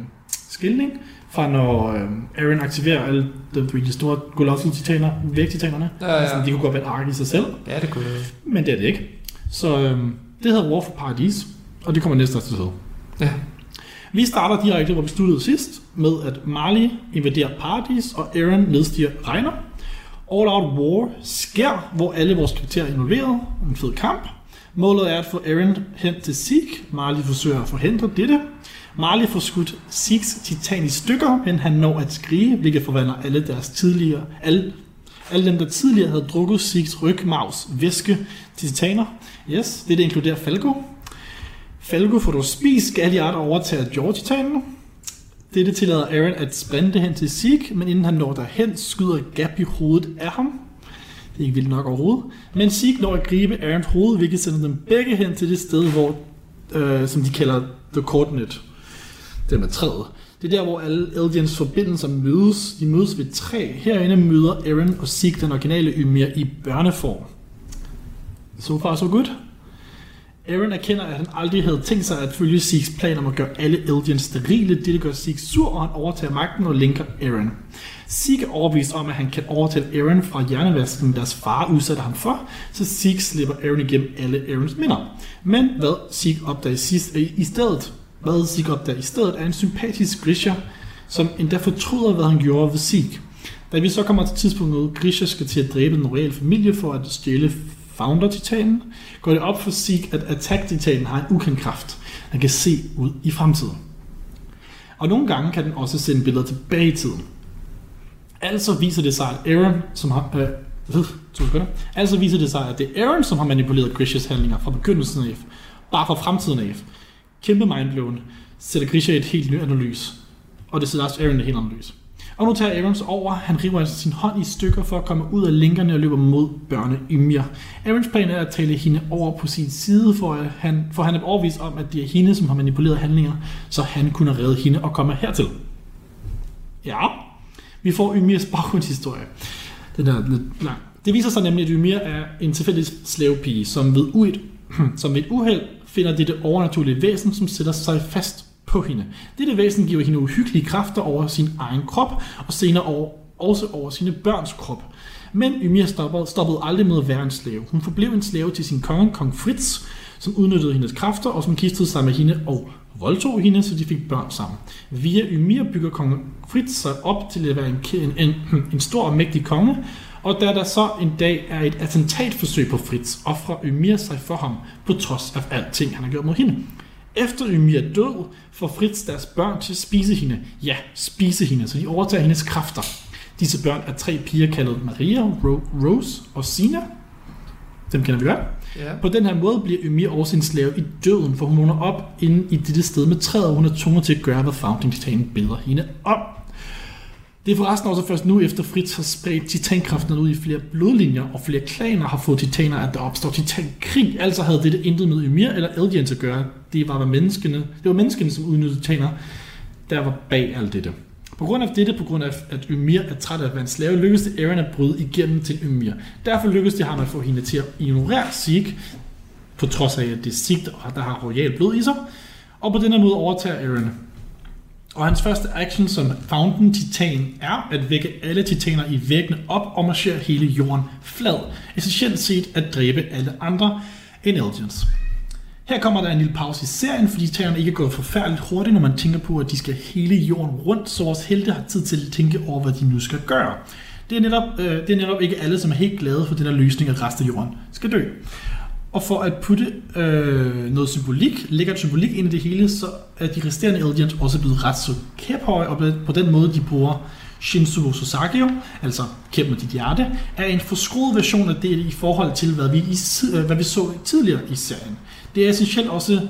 skilning fra når øh, Aaron aktiverer alle de, de store Colossal titaner, vægtitanerne. Ja, ja. Altså, de kunne godt være et ark i sig selv. Ja, det kunne det. Men det er det ikke. Så øh, det hedder War for Paradis, og det kommer næste afsnit til Ja. Vi starter direkte, hvor vi sluttede sidst, med at Marley invaderer Paradis, og Aaron nedstiger Reiner. All Out War sker, hvor alle vores karakterer er involveret. En fed kamp. Målet er at få Aaron hen til Zeke. Marley forsøger at forhindre dette. Marley får skudt Zeeks titan i stykker, men han når at skrige, hvilket forvandler alle deres tidligere, alle, alle dem, der tidligere havde drukket Zeeks rygmavs væske til titaner. Yes, det, det inkluderer Falco. Falco får du spist Galliard overtager George titanen. Dette tillader Aaron at sprinte hen til Zeke, men inden han når derhen, skyder Gap i hovedet af ham. Det er ikke vildt nok overhovedet. Men Zeke når at gribe Aarons hoved, hvilket sender dem begge hen til det sted, hvor, øh, som de kalder The Coordinate. Det er med træet. Det er der, hvor alle Eldians forbindelser mødes. De mødes ved træ. Herinde møder Aaron og Zeke den originale Ymir i børneform. So far, so good. Aaron erkender, at han aldrig havde tænkt sig at følge Zeeks plan om at gøre alle Eldians sterile. Dette gør Zeke sur, og han overtager magten og linker Aaron. Zeke er overbevist om, at han kan overtale Aaron fra hjernevasken, deres far udsatte ham for, så Zeke slipper Aaron igennem alle Aarons minder. Men hvad Zeke opdager sidst, i stedet, hvad Zeke opdager i stedet, er en sympatisk Grisha, som endda fortryder, hvad han gjorde ved Zeke. Da vi så kommer til tidspunktet, Grisha skal til at dræbe den royale familie for at stjæle Founder-titanen, går det op for Zeke, at Attack-titanen har en ukendt kraft. Han kan se ud i fremtiden. Og nogle gange kan den også sende billeder tilbage i tiden. Altså viser det sig, at Aaron, som har... Øh, to sekunder. Altså viser det sig, at det er Aaron, som har manipuleret Grishas handlinger fra begyndelsen af, bare fra fremtiden af. Kæmpe mindblown sætter Grisha i et helt nyt analys. Og det sætter også Aaron i et helt analys. Og nu tager Aarons over. Han river altså sin hånd i stykker for at komme ud af linkerne og løber mod børne Ymir. Aarons plan er at tale hende over på sin side, for, at han, for han er overvist om, at det er hende, som har manipuleret handlinger, så han kunne redde hende og komme hertil. Ja, vi får Ymirs baggrundshistorie. Den er lidt lang. Det viser sig nemlig, at Ymir er en tilfældig slavepige, som ved, uet, som ved et uheld finder dette overnaturlige væsen, som sætter sig fast på hende. Dette væsen giver hende uhyggelige kræfter over sin egen krop, og senere over, også over sine børns krop. Men Ymir stoppede, stoppede aldrig med at være en slave. Hun forblev en slave til sin konge, kong Fritz, som udnyttede hendes kræfter, og som kistede sig med hende og voldtog hende, så de fik børn sammen. Via Ymir bygger kong Fritz sig op til at være en, en, en, en stor og mægtig konge, og da der så en dag er et attentatforsøg på Fritz, offrer Ymir sig for ham, på trods af alting, han har gjort mod hende. Efter Ymir er død, får Fritz deres børn til at spise hende. Ja, spise hende, så de overtager hendes kræfter. Disse børn er tre piger kaldet Maria, Ro- Rose og Sina. Dem kender vi godt. Ja. På den her måde bliver Ymir også en slave i døden, for hun vågner op inde i dette sted med træet, og hun er tvunget til at gøre, hvad Founding Titan beder hende om. Det er forresten også først nu, efter Fritz har spredt titankraften ud i flere blodlinjer, og flere klaner har fået titaner, at der opstår titankrig. Altså havde dette intet med Ymir eller Eldian at gøre. Det var, menneskene, det var menneskene, som udnyttede titaner, der var bag alt dette. På grund af dette, på grund af at Ymir er træt af at være en slave, lykkedes det Aaron at bryde igennem til Ymir. Derfor lykkedes det ham at få hende til at ignorere Zeke, på trods af, at det er Zeke, der har royal blod i sig. Og på denne måde overtager Aaron og hans første action som Fountain Titan er at vække alle titaner i væggene op og marchere hele jorden flad. Essentielt set at dræbe alle andre end Eldians. Her kommer der en lille pause i serien, fordi titanerne ikke er gået forfærdeligt hurtigt, når man tænker på, at de skal hele jorden rundt, så vores helte har tid til at tænke over, hvad de nu skal gøre. Det er netop, øh, det er netop ikke alle, som er helt glade for den her løsning, at resten af jorden skal dø. Og for at putte øh, noget symbolik, lægger symbolik ind i det hele, så er de resterende Eldians også blevet ret så kæphøje, og på den måde, de bruger Shinsuo Sosageo, altså kæmpe med dit hjerte, er en forskruet version af det i forhold til, hvad vi, i, øh, hvad vi så tidligere i serien. Det er essentielt også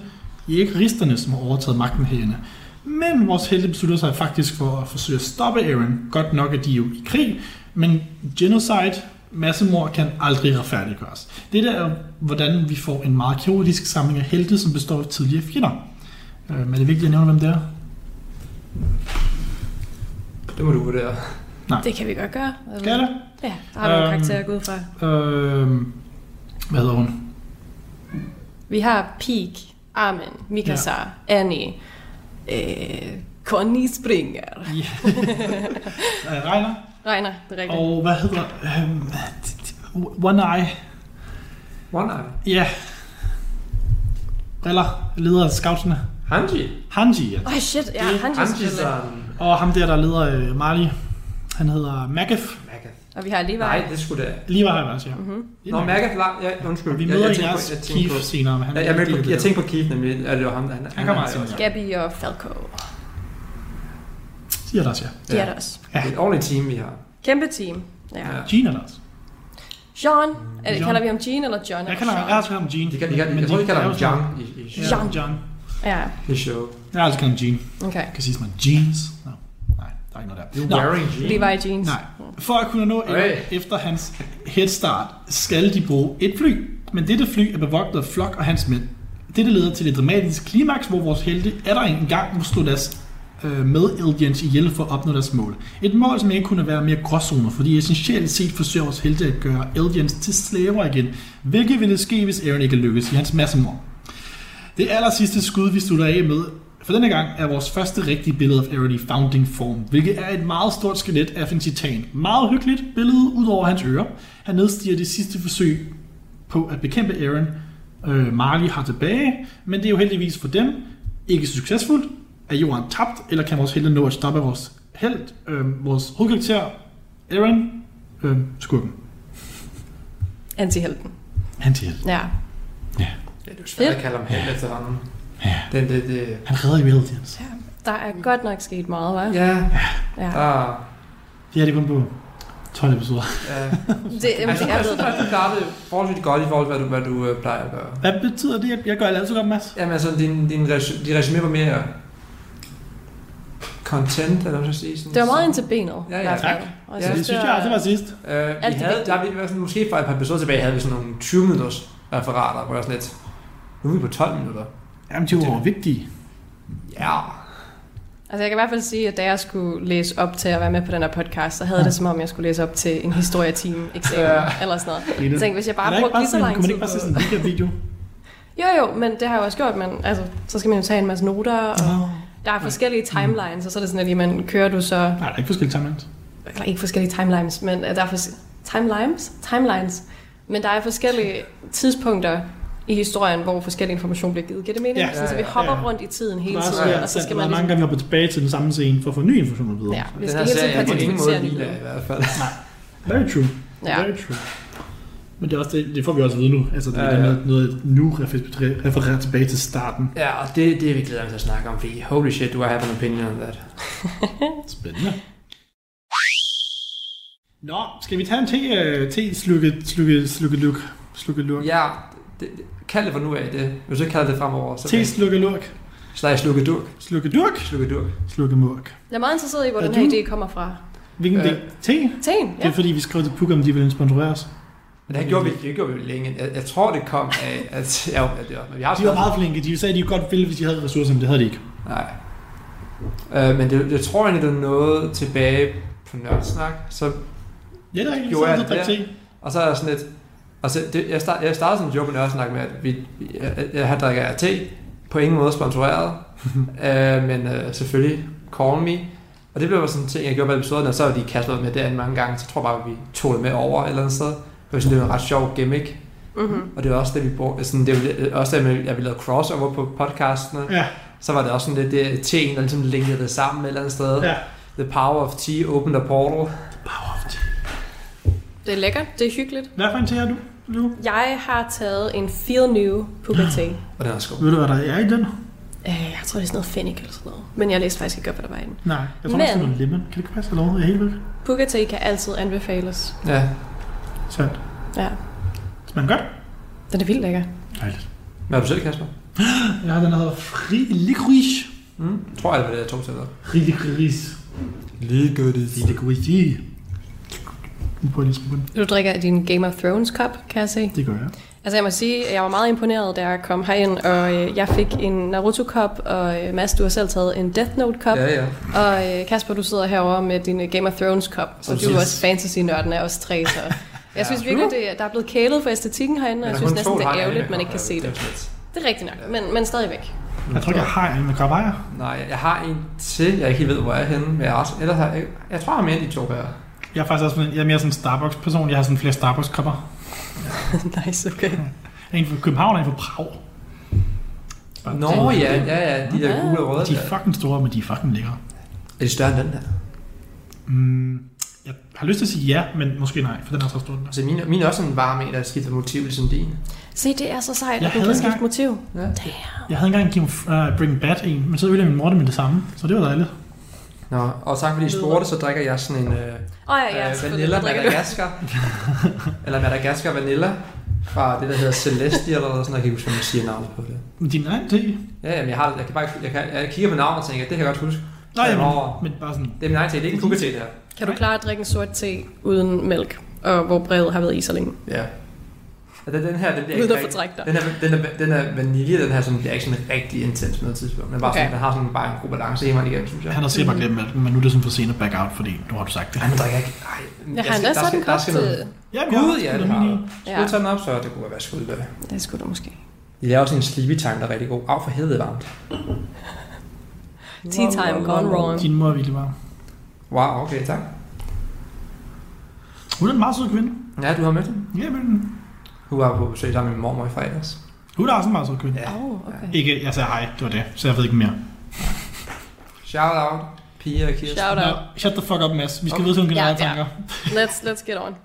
jægeristerne, som har overtaget magten herinde. Men vores helte beslutter sig faktisk for at forsøge at stoppe Aaron. Godt nok er de jo i krig, men genocide, massemord kan aldrig retfærdiggøres. Det der er, hvordan vi får en meget kaotisk samling af helte, som består af tidligere fjender. Øh, men er det vigtigt at nævne, hvem det er? Det må du vurdere. Nej. Det kan vi godt gøre. Skal det? Ja, der har vi øhm, karakter at gå ud fra. Øhm, hvad hedder hun? Vi har Peak, Armin, Mikasa, ja. Annie, øh, Connie Springer. Ja. Regner? Regner, det er rigtigt. Og hvad hedder... Um, One Eye. One Eye? Ja. Briller, leder af scoutsene. Hanji? Hanji, ja. Åh, oh, shit, ja, Hanji. Hanji Og ham der, der leder uh, Marley, han hedder Magath. Magath. Og vi har Levi. Nej, det skulle det. Levi har jeg også, ja. Mm-hmm. Nå, Magath, ja, undskyld. Og vi møder en af os Keith senere. Men han ja, jeg, jeg, jeg tænkte på Keith nemlig, at det var ham, der, han, han, han kommer altså. Gabby og Falco. De er der også, ja. De er der også. Ja. Det er et ordentligt team, vi har. Kæmpe team. Ja. ja. Jean er der også. John. Er det, kalder vi ham Jean eller John? Jeg kalder, jeg har ham Jean. De, de, de, de, jeg tror, de kalder ham John. John. John. Ja. Det er show. Jeg har altid kaldt ham Jean. Okay. Kan sige, som jeans. No. Nej, der er ikke noget der. You're wearing jeans. Levi jeans. Nej. For at kunne nå okay. efter hans headstart, skal de bruge et fly. Men dette fly er bevogtet af Flock og hans mænd. Dette leder til et dramatisk klimaks, hvor vores helte er der en gang må slå deres øh, med i ihjel for at opnå deres mål. Et mål, som ikke kunne være mere gråzoner, fordi essentielt set forsøger vores helte at gøre aliens til slaver igen, hvilket ville ske, hvis Aaron ikke lykkes i hans massemord. Det aller sidste skud, vi slutter af med, for denne gang er vores første rigtige billede af Aaron i founding form, hvilket er et meget stort skelet af en titan. Meget hyggeligt billede ud over hans ører. Han nedstiger det sidste forsøg på at bekæmpe Aaron. Øh, Marley har tilbage, men det er jo heldigvis for dem ikke succesfuldt, er jorden tabt, eller kan vores helte nå at stoppe vores held, øh, vores hovedkarakter, Aaron, øh, skurken? Antihelten. Antihelten. Ja. Ja. Det er jo svært at kalde ham held efter ham. Ja. Det, det, det. Han redder jo Eldians. Ja. Der er godt nok sket meget, hva'? Ja. ja. Ah. Det er det kun på 12 episoder. Ja. det, jamen, altså, jeg, jeg synes, at du klarer det forholdsvis godt i forhold til, hvad du, hvad du øh, plejer at gøre. Hvad betyder det, at jeg gør altid godt, Mads? Jamen altså, din, din resu- din resume var mere content, eller hvad sige. Sådan, det var meget ind til benet. Ja, ja. Tak. Og ja, det synes jeg også var sidst. Øh, vi havde, der, vi, sådan, måske for et par episoder tilbage, havde vi sådan nogle 20 minutters referater, hvor jeg sådan lidt, nu er vi på 12 minutter. Jamen, de var vigtige. Ja. Altså jeg kan i hvert fald sige, at da jeg skulle læse op til at være med på den her podcast, så havde ja. det som om, jeg skulle læse op til en historieteam eksamen ja. eller sådan noget. Jeg tænkte, hvis jeg bare brugte lige så lang tid Kunne man ikke bare se sådan en video? Jo jo, men det har jeg også gjort, men altså, så skal man jo tage en masse noter, og oh. Der er forskellige timelines, og så er det sådan, at man kører du så... Nej, der er ikke forskellige timelines. Eller ikke forskellige timelines, men der er for... timelines? Timelines. Men der er forskellige tidspunkter i historien, hvor forskellige information bliver givet. Giver det mening? Ja, ja, ja, så vi hopper ja. rundt i tiden hele tiden, ja, ja, og så skal man... Der er mange gange, vi hopper tilbage til den samme scene for at få ny information videre. Ja, vi skal hele tiden kategorisere det. i hvert fald. Nej, very true. Ja. Very true. Men det, er også, det, det får vi også at vide nu. Altså, det er ja, ja. Noget, noget nu refererer tilbage til starten. Ja, og det, det er vi glæder til at snakke om, fordi holy shit, do I have an opinion on that. Spændende. Nå, skal vi tage en te, uh, te slukke, slukke, slukke, luk, slukke luk? Ja, det, det, kald det for nu af det. Hvis du ikke kalder det fremover, så... Te slukke luk. Slags slukke durk. Slukke durk? Slukke durk. Slukke murk. Jeg er meget interesseret i, hvor er den her du? idé kommer fra. Hvilken øh, idé? Te? Teen, ja. Det er fordi, vi skrev til Puk, om de ville sponsorere os. Men det gjorde vi, det gjorde vi længe. Jeg, jeg tror, det kom af, at, ja, det var, vi har de var meget flinke. De sagde, at de godt ville, hvis de havde ressourcer, men det havde de ikke. Nej. Øh, men det, jeg tror egentlig, det er noget tilbage på Nørdsnak. Så ja, det er ikke jeg det. Og så er jeg sådan lidt... Altså, det, jeg, start, jeg startede sådan en joke på Nørdsnak med, at vi, jeg, jeg, jeg drikker te, på ingen måde sponsoreret, øh, men øh, selvfølgelig Call Me. Og det blev sådan en ting, jeg gjorde på episoden, og så var de kastet med derinde mange gange, så jeg tror bare, at vi tog det med over et eller andet sted. Det var sådan, det var en ret sjov gimmick. Mm-hmm. Og det var også det, vi brugte, sådan, det var også det, at vi lavede crossover på podcastene. Ja. Så var det også sådan lidt det, teen, der ligesom linkede det sammen et eller andet sted. Ja. The power of tea opened a portal. Power of tea. Det er lækkert, det er hyggeligt. Hvad for en te har du, Lu? Jeg har taget en Feel New Puka Tea. Og den er også god. Ved du, hvad der er i den? Øh, jeg tror, det er sådan noget fennik eller sådan noget. Men jeg læste faktisk ikke op, hvad der var i den. Nej, jeg tror Men- også, det er noget lemon. Kan det ikke passe, eller noget? Jeg er helt. Puka Tea kan altid anbefales. Ja. Sandt. Ja, Smager godt? den er vildt lækker. Dejligt. Hvad har du selv, Kasper? Ja, den hedder Fri Licorice. Mm. Jeg tror, jeg det er to til Fri Licorice. Licorice. Fri Licorice. Nu prøver jeg lige at. Du drikker din Game of Thrones kop, kan jeg se. Det gør jeg. Altså jeg må sige, at jeg var meget imponeret, da jeg kom herind, og øh, jeg fik en Naruto-kop, og øh, Mads, du har selv taget en Death Note-kop, Ja, ja. og øh, Kasper, du sidder herovre med din Game of Thrones-kop, og du er også fantasy-nørden af os tre, så jeg synes virkelig, det, der er blevet kælet for æstetikken herinde, og jeg synes næsten, det er ærgerligt, man ikke kan se det. er. Det er rigtigt nok, men, men stadigvæk. Jeg tror ikke, jeg har en med kabajer. Nej, jeg- har en til, jeg ikke helt ved, hvor jeg er henne, men jeg, også, ellers har jeg, jeg tror, jeg har mere end de to her. Jeg er faktisk også jeg er mere sådan en Starbucks-person. Jeg har sådan flere Starbucks-kopper. nice, okay. En fra København og en fra Prag. Bare Nå det- ja, ja, ja, de der Ja. gule og røde. De er fucking store, men de er fucking lækre. Er de større end den der? Mm, jeg har lyst til at sige ja, men måske nej, for den er så stor. Altså, min, min er også en varm en, der skifter motiv ligesom din. Se, det er så sejt, Jeg at du kan skifte motiv. Ja. Damn. Jeg havde engang en Game of uh, Breaking Bad en, men så ødelagde min mor det med det samme, så det var dejligt. Nå, og tak fordi I spurgte, så drikker jeg sådan en øh, oh, ja, ja, øh, vanilla? Madagaskar. eller Madagaskar vanilla. Fra det, der hedder Celestia, eller sådan noget. Jeg kan ikke huske, hvad man siger navnet på det. Din egen te? Ja, jamen, jeg, har, jeg, kan bare, jeg, kan, jeg kigger på navnet og tænker, det kan jeg godt huske. Nej, jeg men, bare sådan... Det er min egen te, det er ikke en kukkete det her. Kan du klare at drikke en sort te uden mælk, og hvor brevet har været i så længe? Ja. Og den, den her, den bliver Uden ikke at dig. Den er, den er, den er vanilje, den her, som bliver ikke sådan rigtig intens på noget tidspunkt. Men bare Okay. sådan, den har sådan bare en god balance hele vejen igennem, synes jeg. Han har sikkert bare glemt mælken, men nu er det sådan for sent at back out, fordi nu har du sagt det. Ej, men drikker jeg ikke. Ej, Jeg har endda sat en kop til... Ja, Gud, ja, det har i. Skulle du tage den op, så det kunne være skud det. Det skulle du måske. De laver også en sleepy time, der er rigtig god. Af for helvede varmt. Tea time gone wrong. Din mor er virkelig varm. Wow, okay, tak. Hun er en meget sød kvinde. Ja, du har mødt hende. Ja, men Hun var på besøg sammen med min mormor i fredags. hun er også en meget sød kvinde. Ja. Oh, okay. Ikke, jeg sagde hej, det var det, så jeg ved ikke mere. Shout out, Pia og Kirsten. Shout out. shut the fuck up, Mads. Vi skal Okay. vide, hvilke ja. tanker. Let's, let's get on.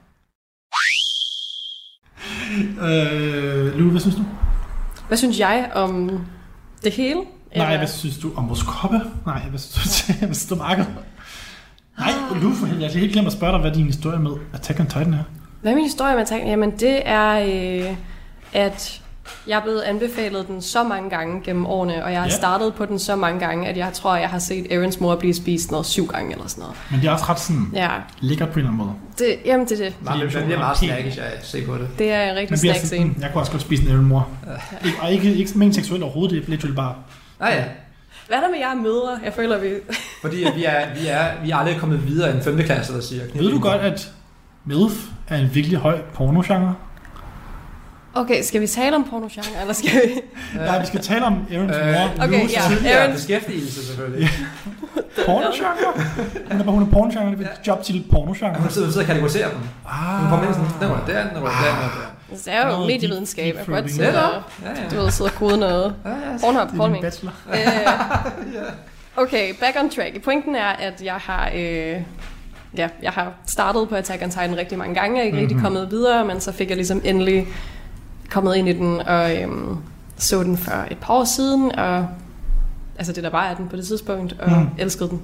Øh, Lue, hvad synes du? Hvad synes jeg om det hele? Nej, hvad synes du om vores koppe? Nej, hvad synes du, hvad synes du om Akket? Nej, Lue, for helvede, jeg har helt glemt at spørge dig, hvad din historie med Attack on Titan er. Hvad er min historie med Attack? Jamen, det er, øh, at jeg er blevet anbefalet den så mange gange gennem årene, og jeg har Ja. startet på den så mange gange, at jeg tror, jeg har set Aarons mor blive spist noget syv gange eller sådan noget. Men det er også ret sådan Ja, lækkert på en eller anden måde. det, jamen det er det. Nej, men det bliver meget snackish at se på det. Det er en rigtig snack scene. jeg kunne også godt spise en Aaron mor. Ikke, og ikke, ikke men seksuelt overhovedet, det er literally bare... Nej, ja. Hvad er der med jer mødre? Jeg føler, vi... Fordi at vi er, vi er, vi er aldrig kommet videre end 5. klasse, der siger. Ved du godt, at MILF er en virkelig høj pornogenre? Okay, skal vi tale om pornogenre, eller skal vi... Nej, vi skal tale om Aarons Øh, mor. okay, Lues ja. tidligere Aaron- beskæftigelse selvfølgelig. Pornogenre? Hun er bare, hun er pornogenre, det er jobtitel pornogenre. Hun sidder, hun sidder og kategoriserer dem. Ah. Hun kommer ind sådan, den var der, den var der, den var der. Det er jo Noget medievidenskab. Jeg godt sidde og, Ja, ja. du ved, sidde og kode noget. Ja, ja. Pornhub, er call me. bachelor. Øh, okay, back on track. Pointen er, at jeg har, øh, ja, jeg har startet på Attack on Titan rigtig mange gange. Jeg er ikke mm-hmm. rigtig kommet videre, men så fik jeg ligesom endelig kommet ind i den og øhm, så den for et par år siden. Og, altså det der var af den på det tidspunkt, og mm. elskede den.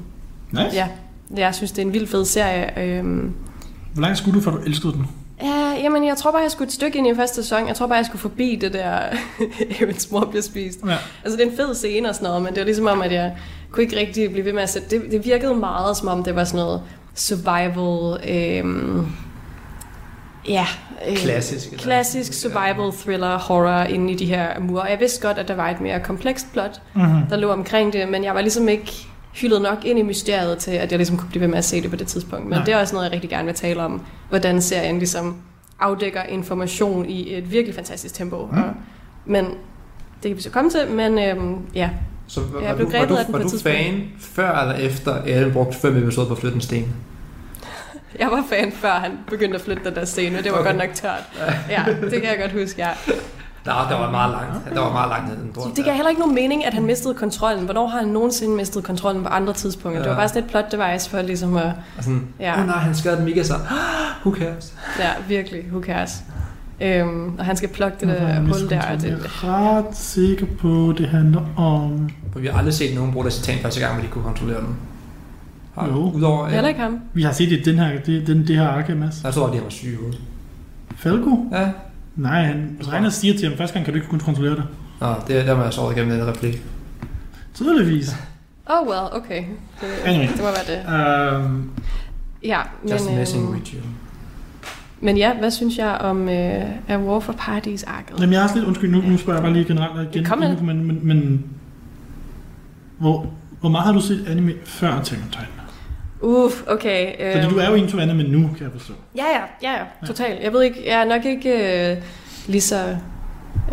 Nice. Ja, jeg synes, det er en vild fed serie. Øhm, Hvor langt skulle du, før du elskede den? Ja, jamen, jeg tror bare, jeg skulle et stykke ind i første sæson. Jeg tror bare, jeg skulle forbi det der, Evans mor bliver spist. Ja. Altså, det er en fed scene og sådan noget, men det var ligesom om, at jeg kunne ikke rigtig blive ved med at sætte... Det, det virkede meget som om, det var sådan noget survival... Øhm, ja. Øh, Klassisk? Klassisk survival thriller horror inde i de her mure. Jeg vidste godt, at der var et mere komplekst plot, Mm-hmm. der lå omkring det, men jeg var ligesom ikke hyldet nok ind i mysteriet til, at jeg ligesom kunne blive ved med at se det på det tidspunkt. Men. Nej. det er også noget, jeg rigtig gerne vil tale om, hvordan serien ligesom afdækker information i et virkelig fantastisk tempo. Mm. Og, men det kan vi så komme til, men øhm, ja, Så var, ja, var, du, var, du, var du fan før eller efter, at Ellen brugte fem episoder på at flytte en sten? Jeg var fan før han begyndte at flytte den der sten, og det var okay. godt nok tørt. Ja, det kan jeg godt huske, ja. Der, der var meget langt. Der var meget langt ned drøm. Det gav heller ikke nogen mening, at han mistede kontrollen. Hvornår har han nogensinde mistet kontrollen på andre tidspunkter? Ja. Det var bare sådan et plot device for ligesom at... sådan, ja. oh nej, han skadede den mega så. Who cares? Ja, virkelig. Who cares? Øhm, og han skal plukke det der hul der. Det. Jeg er ret sikker på, det handler om... For vi har aldrig set nogen bruge deres citat første gang, hvor de kunne kontrollere den. Har, jo. Udover, ja. Heller ikke ham. Vi har set det, den her, det, den, det her arke, Mads. Jeg tror, at de var syge ud. Falco? Ja. Nej, han, Reiner siger til ham, første gang kan du ikke kun kontrollere det. Nå, det, der må jeg så igennem den replik. Tydeligvis. Oh well, okay. Det, anyway. det må være det. Um, ja, men... Just messing øh, with you. Men ja, hvad synes jeg om uh, A War for Parties arket? Jamen jeg er også lidt, undskyld, nu, nu spørger jeg bare lige generelt igen. Kom med. Men, men, men hvor, hvor meget har du set anime før Attack on Titan? Uff, okay. Øhm, Fordi du er jo into anime nu, kan jeg forstå. Ja, ja, ja, ja, totalt. Jeg ved ikke, jeg er nok ikke øh, lige så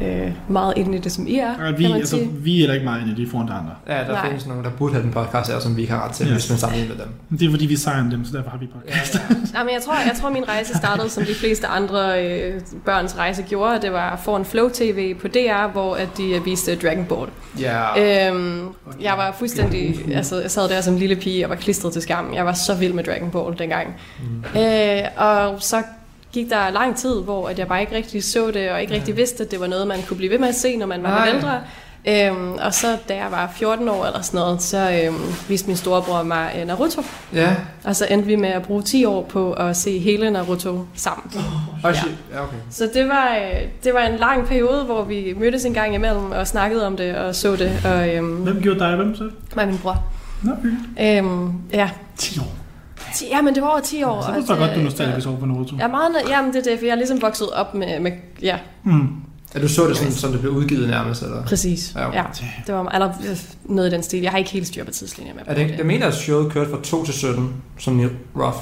øh, meget inde i det, som I er, ja, vi, altså, sige. vi er heller ikke meget inde i det foran de andre. Ja, der Nej. findes nogen, der burde have den podcast her, som vi ikke har ret til, ja. hvis man sammenligner med dem. Det er fordi, vi sejrer dem, så derfor har vi podcast. Ja, ja. Nej, men jeg tror, jeg tror, min rejse startede, som de fleste andre øh, børns rejse gjorde. Det var foran Flow TV på DR, hvor at de øh, viste Dragon Ball. Ja. Øhm, jeg var fuldstændig, altså jeg sad der som lille pige og var klistret til skærmen. Jeg var så vild med Dragon Ball dengang. Mm. Øh, og så gik der lang tid, hvor at jeg bare ikke rigtig så det, og ikke rigtig vidste, at det var noget, man kunne blive ved med at se, når man var lidt ældre. Øhm, og så da jeg var 14 år eller sådan noget, så øhm, viste min storebror mig uh, Naruto. Ja. Og så endte vi med at bruge 10 år på at se hele Naruto sammen. Oh, ja. ja, okay. Så det var, øh, det var en lang periode, hvor vi mødtes en gang imellem og snakkede om det og så det. Og, øhm, hvem gjorde dig hvem så? Mig min bror. Nå, øhm, ja. 10 år. Ja, men det var over 10 år. Så det var godt, du nostalgisk over på Naruto. Ja, meget, jamen det er det, for jeg er ligesom vokset op med, med ja. Mm. Ja, du så det sådan, som det blev udgivet nærmest, eller? Præcis, ja. Okay. ja. Det var eller, noget i den stil. Jeg har ikke helt styr på tidslinjen med. Er det, jeg mener, at showet kørte fra 2 til 17, som i rough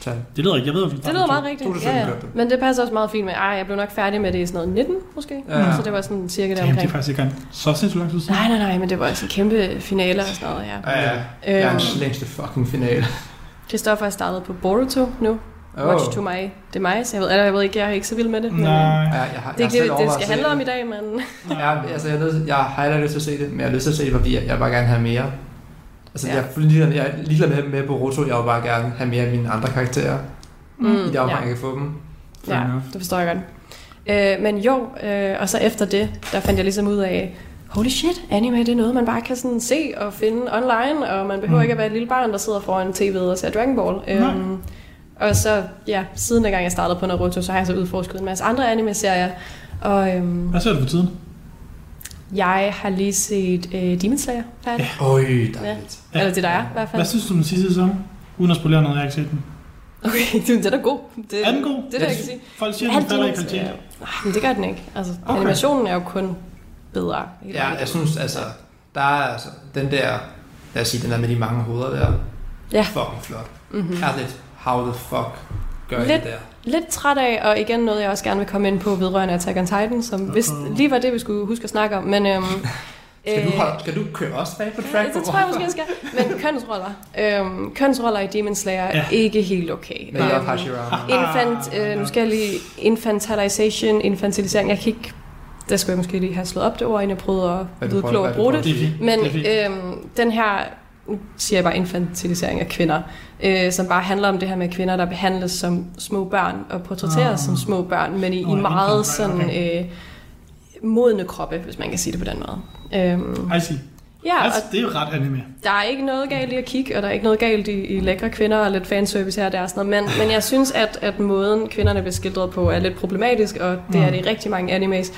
tal. Det lyder ikke, jeg ved, at Det lyder meget rigtigt, ja, ja. Men det passer også meget fint med, ej, jeg blev nok færdig med det i sådan noget 19, måske. Ja. Så det var sådan cirka der omkring. det er faktisk ikke så sindssygt lang tid siden. Nej, nej, nej, men det var altså en kæmpe finale og sådan noget, ja. Ja, ja. Det er den længste fucking finale. Christoffer er startet på Boruto nu. Oh. Watch to my demise. Jeg ved, jeg ved ikke, jeg er ikke så vild med det. Men, Nej. Ja, jeg har, det er ikke det, det skal handle om i dag, men... ja, altså, jeg, jeg har heller lyst til at se det, men jeg har lyst til at se det, fordi jeg, jeg bare gerne have mere. Altså, ja. jeg, er jeg er ligeglad med, med Boruto, jeg vil bare gerne have mere af mine andre karakterer. Mm, I det omfang, ja. jeg kan få dem. Ja, det forstår jeg godt. Øh, men jo, øh, og så efter det, der fandt jeg ligesom ud af, holy shit, anime det er noget, man bare kan sådan se og finde online, og man behøver mm. ikke at være et lille barn, der sidder foran tv'et og ser Dragon Ball. Øhm, og så, ja, siden gang jeg startede på Naruto, så har jeg så udforsket en masse andre anime-serier. Og, øhm, Hvad ser du for tiden? Jeg har lige set øh, Demon Slayer færdig. Ja. Øj, dejligt. Ja. Eller det der er, i hvert fald. Hvad synes du om den sidste sæson? Uden at spolere noget, jeg har ikke set den. Okay, den er god. Det, er den god? Det er det, jeg kan sige. Folk siger, den falder i kvalitet. Nej, men det gør den ikke. Altså, okay. animationen er jo kun bedre. Ja, jeg synes, altså, der er altså, den der, lad os sige, den der med de mange hoveder der, ja. fucking flot. Mm-hmm. Ærligt, how the fuck gør lidt, det der? Lidt træt af, og igen noget, jeg også gerne vil komme ind på vedrørende Attack on Titan, som vist lige var det, vi skulle huske at snakke om, men... Øhm, skal, du, holde, skal du køre også bag på track? Ja, det tror jeg måske, jeg skal. Men kønsroller. Øhm, kønsroller i Demon Slayer ja. er ikke helt okay. Men øhm, infant, øh, nu skal jeg lige... Infantilization, infantilisering. Jeg kan ikke der skulle jeg måske lige have slået op det ord, inden jeg prøvede at vide klogt at bruge det. det. Men øhm, den her, nu siger jeg bare infantilisering af kvinder, øh, som bare handler om det her med kvinder, der behandles som små børn og portrætteres oh. som små børn, men i, oh, i meget sådan okay. øh, modne kroppe, hvis man kan sige det på den måde. Øhm, I see. Ja, altså, det er jo ret anime. Der er ikke noget galt i at kigge, og der er ikke noget galt i, i lækre kvinder og lidt fanservice her og der og sådan noget, men, men jeg synes, at, at måden kvinderne bliver skildret på er lidt problematisk, og det mm. er det i rigtig mange animes.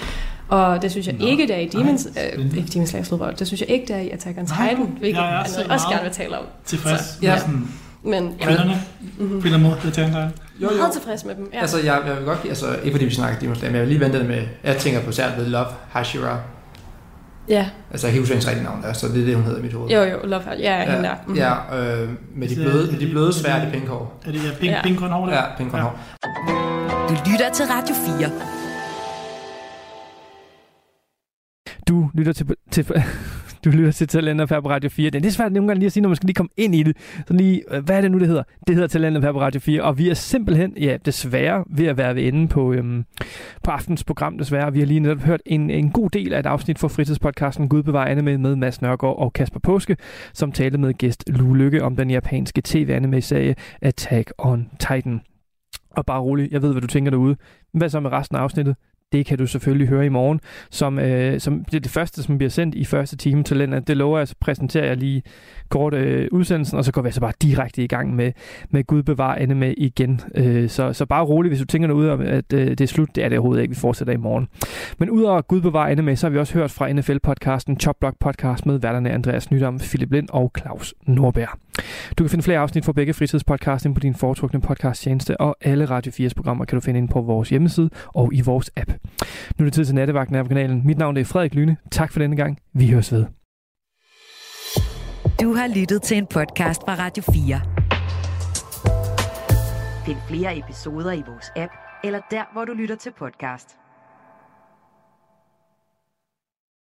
Og det synes jeg Nå, ikke, det er i Demons, øh, ikke Demons Slayer Slutvold, det synes jeg ikke, det er i Attack on Titan, hvilket jeg er noget, også gerne vil tale om. Tilfreds så, ja. sådan men, ja. kvinderne mm-hmm. måde, Attack on Titan. Jo, jo. Meget tilfreds med dem, ja. Altså, jeg, jeg vil godt altså, ikke fordi vi snakker Demons Slayer, men jeg vil lige vente med, jeg tænker på særligt ved Love Hashira. Ja. Altså, jeg kan huske hendes rigtige navn der, så det er det, hun hedder i mit hoved. Jo, jo, Love Hashira, ja, ja, hende der. Mm-hmm. Ja, øh, med de bløde, med de bløde svære i pink hår. Er det ja, pink, ja. pink hår der? Ja, pink hår. Du lytter til Radio 4. Du lytter til... til Du lytter til Talentet på Radio 4. Det er svært nogle gange lige at sige, når man skal lige komme ind i det. Så lige, øh, hvad er det nu, det hedder? Det hedder Talentet på Radio 4, og vi er simpelthen, ja, desværre ved at være ved enden på, øhm, på aftens program, desværre. Vi har lige netop hørt en, en god del af et afsnit fra fritidspodcasten Gud bevarer anime med Mads Nørgaard og Kasper Påske, som talte med gæst Lue Lykke om den japanske tv-anime-serie Attack on Titan. Og bare rolig, jeg ved, hvad du tænker derude. Hvad så med resten af afsnittet? Det kan du selvfølgelig høre i morgen. Som, øh, som det er det første, som bliver sendt i første time til Lennart. Det lover jeg, så præsenterer jeg lige kort øh, udsendelsen, og så går vi altså bare direkte i gang med, med Gud bevar med igen. Øh, så, så bare roligt, hvis du tænker noget om, at øh, det er slut. Det er det overhovedet ikke. Vi fortsætter i morgen. Men udover Gud bevar med, så har vi også hørt fra NFL-podcasten Chopblock Podcast med værterne Andreas Nydam, Philip Lind og Claus Norberg. Du kan finde flere afsnit fra begge fritidspodcast på din foretrukne podcasttjeneste, og alle Radio 4's programmer kan du finde ind på vores hjemmeside og i vores app. Nu er det tid til nattevagten her på kanalen. Mit navn er Frederik Lyne. Tak for denne gang. Vi høres ved. Du har lyttet til en podcast fra Radio 4. Find flere episoder i vores app, eller der, hvor du lytter til podcast.